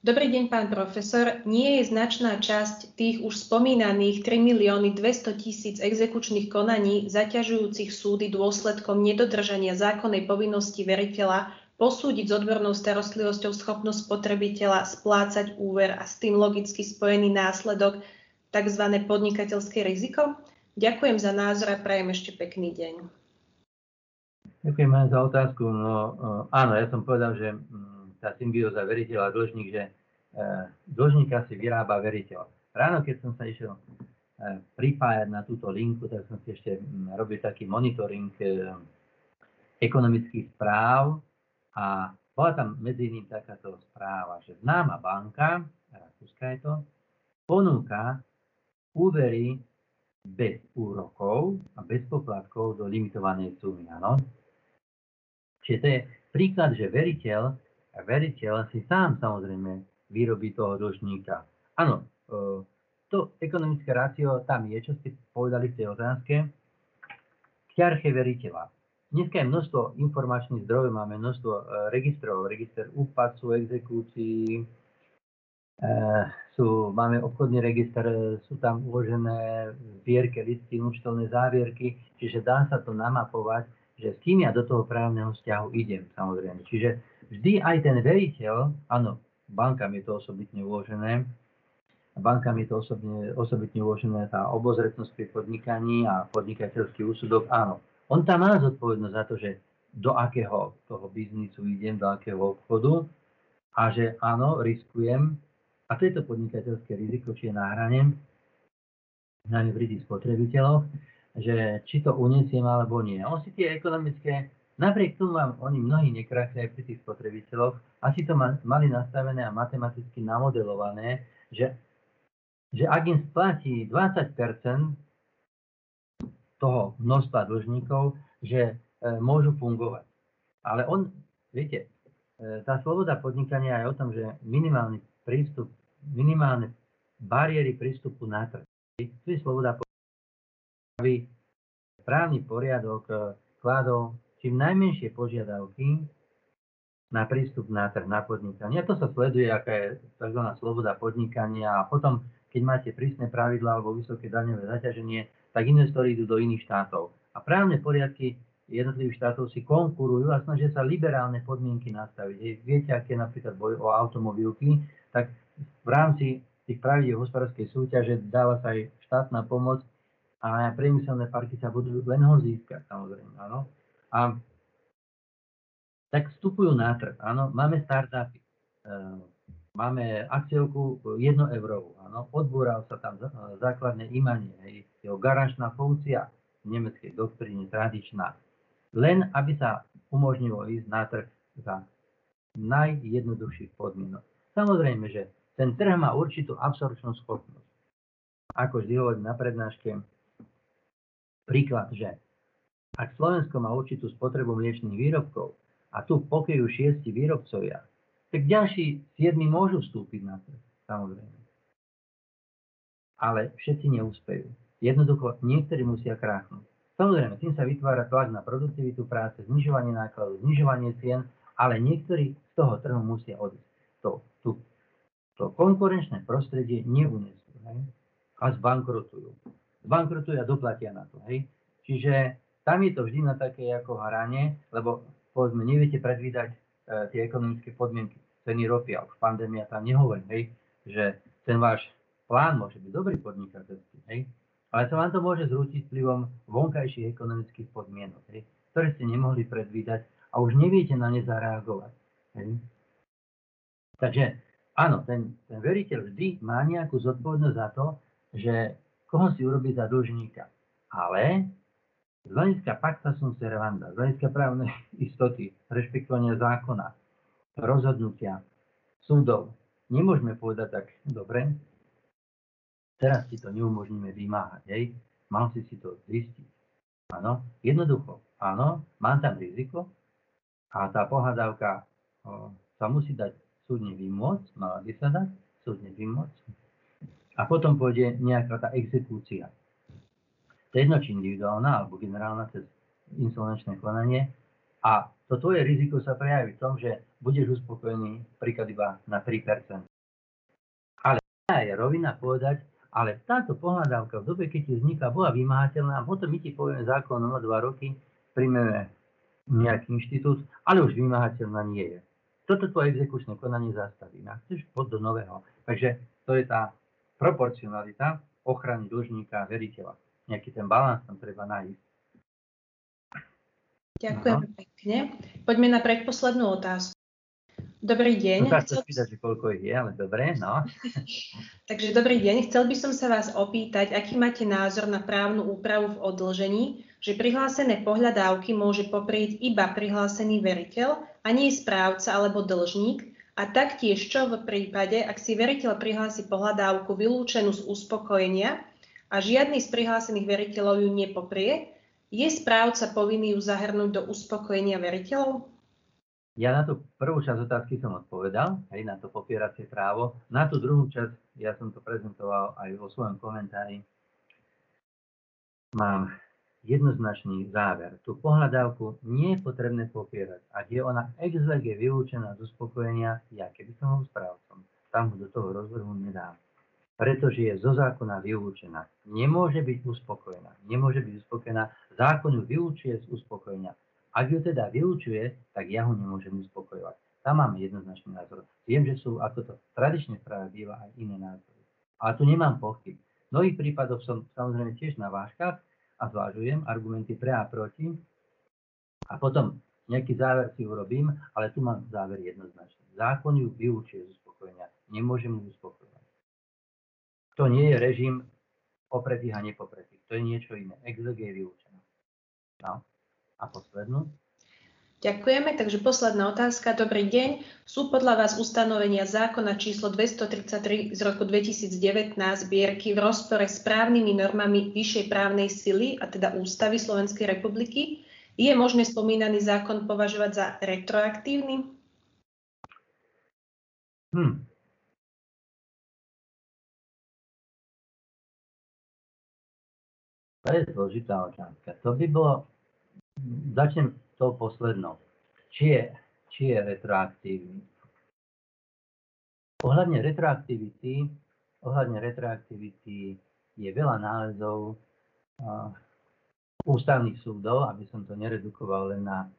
Dobrý deň, pán profesor. Nie je značná časť tých už spomínaných 3 milióny 200 tisíc exekučných konaní zaťažujúcich súdy dôsledkom nedodržania zákonnej povinnosti veriteľa posúdiť s odbornou starostlivosťou schopnosť spotrebiteľa splácať úver a s tým logicky spojený následok tzv. podnikateľské riziko? Ďakujem za názor a prajem ešte pekný deň. Ďakujem za otázku. No, áno, ja som povedal, že mm, tá symbióza veriteľ a dlžník, že e, dlžníka si vyrába veriteľ. Ráno, keď som sa išiel e, pripájať na túto linku, tak som si ešte robil taký monitoring e, ekonomických správ a bola tam medzi iným takáto správa, že známa banka, Rakúska je to, ponúka úvery bez úrokov a bez poplatkov do limitovanej sumy. Áno? Čiže to je príklad, že veriteľ veriteľ si sám samozrejme vyrobí toho dlžníka. Áno, e, to ekonomické rácio tam je, čo ste povedali v tej otázke. K ťarche veriteľa. Dneska je množstvo informačných zdrojov, máme množstvo e, registrov, register úpadcu, exekúcií, e, sú, máme obchodný register, sú tam uložené zbierke, listy, účtovné závierky, čiže dá sa to namapovať, že s kým ja do toho právneho vzťahu idem, samozrejme. Čiže vždy aj ten veriteľ, áno, bankám je to osobitne uložené, bankám je to osobne, osobitne uložené tá obozretnosť pri podnikaní a podnikateľský úsudok, áno. On tam má zodpovednosť za to, že do akého toho biznisu idem, do akého obchodu a že áno, riskujem, a to je to podnikateľské riziko, či je na hrane, najmä pri tých spotrebiteľoch, že či to unesiem alebo nie. On si tie ekonomické Napriek tomu vám oni mnohí nekráčajú pri tých spotrebiteľoch, asi to mali nastavené a matematicky namodelované, že, že ak im splatí 20% toho množstva dlžníkov, že e, môžu fungovať. Ale on, viete, e, tá sloboda podnikania je o tom, že minimálny prístup, minimálne bariéry prístupu na trh. To je sloboda podnikania, aby právny poriadok e, kladol čím najmenšie požiadavky na prístup na trh, na podnikanie. A to sa sleduje, aká je tzv. sloboda podnikania a potom, keď máte prísne pravidlá alebo vysoké daňové zaťaženie, tak investori idú do iných štátov. A právne poriadky jednotlivých štátov si konkurujú a snažia sa liberálne podmienky nastaviť. Viete, aké je napríklad boj o automobilky, tak v rámci tých pravidel hospodárskej súťaže dáva sa aj štátna pomoc a priemyselné parky sa budú len ho získať, samozrejme. Áno. A tak vstupujú na trh. Áno, máme startupy. E, máme akciovku 1 eurovú. Áno, odbúral sa tam základné imanie, hej, jeho garančná funkcia v nemeckej doktríne tradičná. Len aby sa umožnilo ísť na trh za najjednoduchších podmienok. Samozrejme, že ten trh má určitú absorpčnú schopnosť. Ako vždy hovorím na prednáške, príklad, že ak Slovensko má určitú spotrebu mliečných výrobkov a tu pokryjú šiesti výrobcovia, tak ďalší siedmi môžu vstúpiť na trh, samozrejme. Ale všetci neúspejú. Jednoducho niektorí musia kráchnuť. Samozrejme, tým sa vytvára tlak na produktivitu práce, znižovanie nákladov, znižovanie cien, ale niektorí z toho trhu musia odísť. To to konkurenčné prostredie neunesú hej? a zbankrotujú. Zbankrotujú a doplatia na to. Hej? Čiže tam je to vždy na také ako hranie, lebo povedzme, neviete predvídať e, tie ekonomické podmienky ceny ropy a už pandémia tam nehovorí, hej, že ten váš plán môže byť dobrý podnikateľský, hej, ale sa vám to môže zrútiť vplyvom vonkajších ekonomických podmienok, hej, ktoré ste nemohli predvídať a už neviete na ne zareagovať. Hej. Takže áno, ten, ten veriteľ vždy má nejakú zodpovednosť za to, že koho si urobí za dlžníka. Ale z hľadiska pacta sunt servanda, z právnej istoty, rešpektovania zákona, rozhodnutia súdov, nemôžeme povedať tak, dobre, teraz ti to neumožníme vymáhať, hej, mal si si to zistiť. Áno, jednoducho, áno, mám tam riziko a tá pohľadávka sa musí dať súdne vymôcť, mala by sa dať súdne vymôcť. A potom pôjde nejaká tá exekúcia. To je jedno, či individuálna alebo generálna cez insolvenčné konanie a to tvoje riziko sa prejaví v tom, že budeš uspokojený príklad iba na 3%. Ale je rovina povedať, ale táto pohľadávka v dobe, keď ti vzniká, bola vymáhateľná a potom my ti povieme zákonom o 2 roky, príjmeme nejaký inštitút, ale už vymáhateľná nie je. Toto tvoje exekučné konanie zastaví. A chceš pod do nového. Takže to je tá proporcionalita ochrany dlžníka a veriteľa. Nejaký ten balans tam treba nájsť. Ďakujem no. pekne. Poďme na predposlednú otázku. Dobrý deň. No, chcel... spýtať, že koľko ich je, ale dobre, no. Takže dobrý deň. Chcel by som sa vás opýtať, aký máte názor na právnu úpravu v odlžení, že prihlásené pohľadávky môže poprieť iba prihlásený veriteľ a nie správca alebo dlžník a taktiež čo v prípade, ak si veriteľ prihlási pohľadávku vylúčenú z uspokojenia a žiadny z prihlásených veriteľov ju nepoprie, je správca povinný ju zahrnúť do uspokojenia veriteľov? Ja na tú prvú časť otázky som odpovedal, aj na to popieracie právo. Na tú druhú časť, ja som to prezentoval aj vo svojom komentári, mám jednoznačný záver. Tú pohľadávku nie je potrebné popierať. Ak je ona ex lege vylúčená z uspokojenia, ja keby som bol správcom, tam ho do toho rozvrhu nedám. Pretože je zo zákona vylúčená. Nemôže byť uspokojená. Nemôže byť uspokojená. Zákon ju vylúčuje z uspokojenia. Ak ju teda vylučuje, tak ja ho nemôžem uspokojovať. Tam máme jednoznačný názor. Viem, že sú, ako to tradične práve býva, aj iné názory. Ale tu nemám pochyb. V mnohých prípadoch som samozrejme tiež na váškach a zvážujem argumenty pre a proti. A potom nejaký záver si urobím, ale tu mám záver jednoznačný. Zákon ju vyučuje z uspokojenia. Nemôžem ju uspokojovať. To nie je režim opretých a nepopretých. To je niečo iné. Exege je vyučená. No a poslednú. Ďakujeme. Takže posledná otázka. Dobrý deň. Sú podľa vás ustanovenia zákona číslo 233 z roku 2019 zbierky v rozpore s právnymi normami vyššej právnej sily, a teda Ústavy Slovenskej republiky? Je možné spomínaný zákon považovať za retroaktívny? Hm. To je zložitá otázka. To by bolo začnem tou poslednou. Či je, či je retroaktívny? Ohľadne retroaktivity, ohľadne retroaktivity je veľa nálezov uh, ústavných súdov, aby som to neredukoval len na,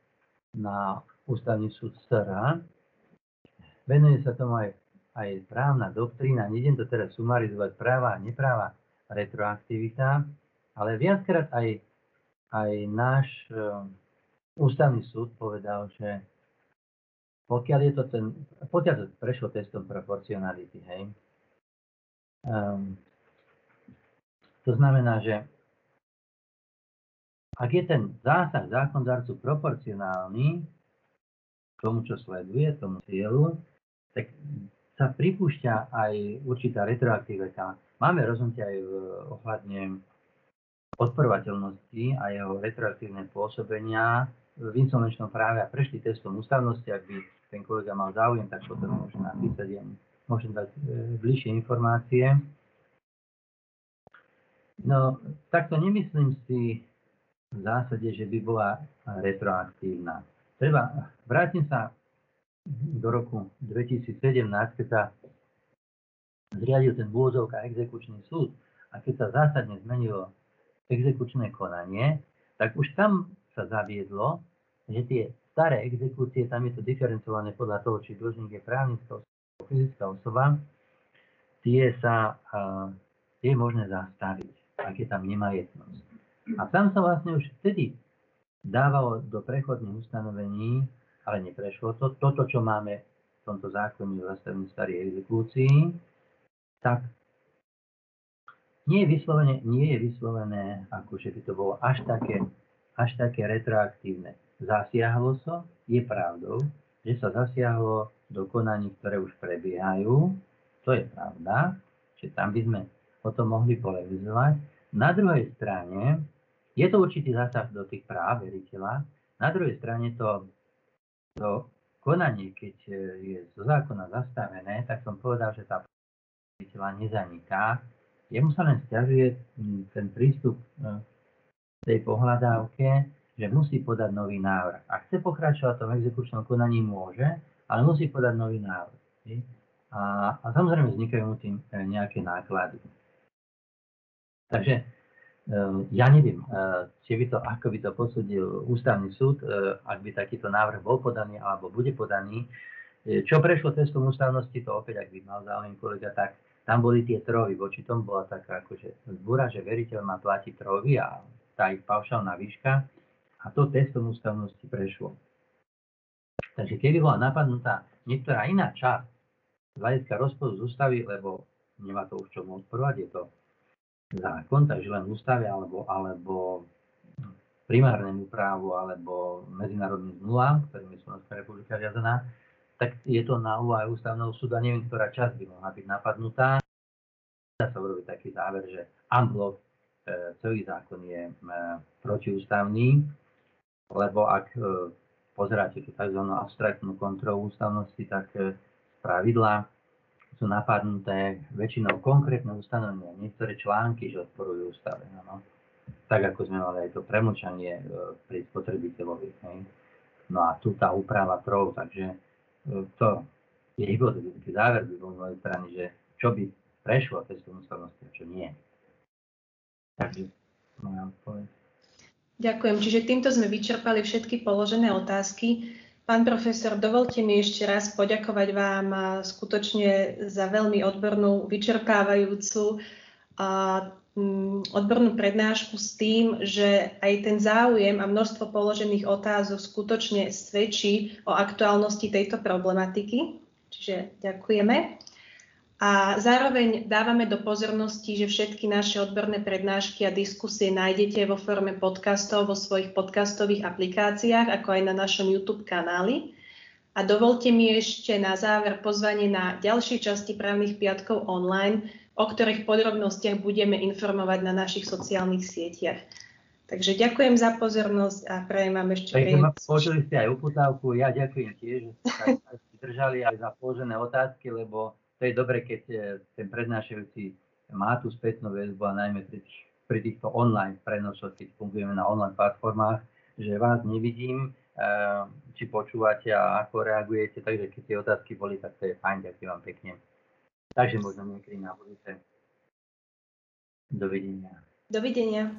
na ústavný súd SRA. Venuje sa tomu aj, aj právna doktrína, nejdem to teraz sumarizovať práva a nepráva retroaktivita, ale viackrát aj aj náš uh, ústavný súd povedal, že pokiaľ je to ten, pokiaľ to prešlo testom proporcionality, hej, um, to znamená, že ak je ten zásah zákonodárcu proporcionálny k tomu, čo sleduje, tomu cieľu, tak sa pripúšťa aj určitá retroaktivita. Máme rozhodnutie aj v, ohľadne podporovateľnosti a jeho retroaktívne pôsobenia v insolvenčnom práve a prešli testom ústavnosti, ak by ten kolega mal záujem, tak potom môže napísať, ja môžem dať e, bližšie informácie. No, takto nemyslím si v zásade, že by bola retroaktívna. Treba, vrátim sa do roku 2017, keď sa zriadil ten vôzovka exekučný súd a keď sa zásadne zmenilo exekučné konanie, tak už tam sa zaviedlo, že tie staré exekúcie, tam je to diferencované podľa toho, či dlžník je právnická osoba, fyzická osoba, tie sa tie je možné zastaviť, ak je tam nemajetnosť. A tam sa vlastne už vtedy dávalo do prechodných ustanovení, ale neprešlo to, toto, čo máme v tomto zákone o zastavení starých exekúcií, tak nie je vyslovené, nie je vyslovené ako že by to bolo až také, až také retroaktívne. Zasiahlo sa, je pravdou, že sa zasiahlo do konaní, ktoré už prebiehajú, to je pravda, že tam by sme o tom mohli polemizovať. Na druhej strane, je to určitý zásah do tých práv veriteľa, na druhej strane to, to konanie, keď je zo zákona zastavené, tak som povedal, že tá veriteľa nezaniká. Jemu sa len stiažuje ten prístup e, tej pohľadávke, že musí podať nový návrh. Ak chce pokračovať v tom exekučnom konaní, môže, ale musí podať nový návrh. A, a samozrejme vznikajú mu tým e, nejaké náklady. Takže e, ja neviem, či by to, ako by to posúdil ústavný súd, ak by takýto návrh bol podaný alebo bude podaný. Čo prešlo testom ústavnosti, to opäť, ak by mal záujem kolega, tak tam boli tie trovy, voči tomu bola taká akože zbúra, že veriteľ má platiť trovy a tá ich paušálna výška a to testom ústavnosti prešlo. Takže keby bola napadnutá niektorá iná časť z hľadiska rozporu z ústavy, lebo nemá to už čo odporovať, je to zákon, takže len v ústave alebo, alebo primárnemu právu alebo medzinárodným zmluvám, ktorými je Slovenská republika viazaná, tak je to na úvahu ústavného súdu a neviem, ktorá časť by mohla byť napadnutá. Dá sa urobiť taký záver, že unblock e, celý zákon je e, protiústavný, lebo ak e, pozeráte tú tzv. abstraktnú kontrolu ústavnosti, tak pravidla sú napadnuté väčšinou konkrétne ustanovenia, niektoré články, že odporujú ústave. No. Tak ako sme mali aj to premlčanie e, pri spotrebiteľovi. No a tu tá úprava trov, takže to je hypotetický záver by bol z mojej strany, že čo by prešlo testom ústavnosti a čo nie. Takže moja odpoveď. Ďakujem. Čiže týmto sme vyčerpali všetky položené otázky. Pán profesor, dovolte mi ešte raz poďakovať vám skutočne za veľmi odbornú, vyčerpávajúcu a odbornú prednášku s tým, že aj ten záujem a množstvo položených otázok skutočne svedčí o aktuálnosti tejto problematiky. Čiže ďakujeme. A zároveň dávame do pozornosti, že všetky naše odborné prednášky a diskusie nájdete vo forme podcastov vo svojich podcastových aplikáciách, ako aj na našom YouTube kanáli. A dovolte mi ešte na záver pozvanie na ďalšie časti právnych piatkov online, o ktorých podrobnostiach budeme informovať na našich sociálnych sieťach. Takže ďakujem za pozornosť a prajem vám ešte príjemný. Počuli ste aj uputávku, ja ďakujem tiež, že ste držali aj za položené otázky, lebo to je dobre, keď e, ten prednášajúci má tú spätnú väzbu a najmä pri, tých, pri týchto online prenosoch, keď fungujeme na online platformách, že vás nevidím, e, či počúvate a ako reagujete, takže keď tie otázky boli, tak to je fajn, ďakujem vám pekne. Takže možno niekedy na budúce. Dovidenia. Dovidenia.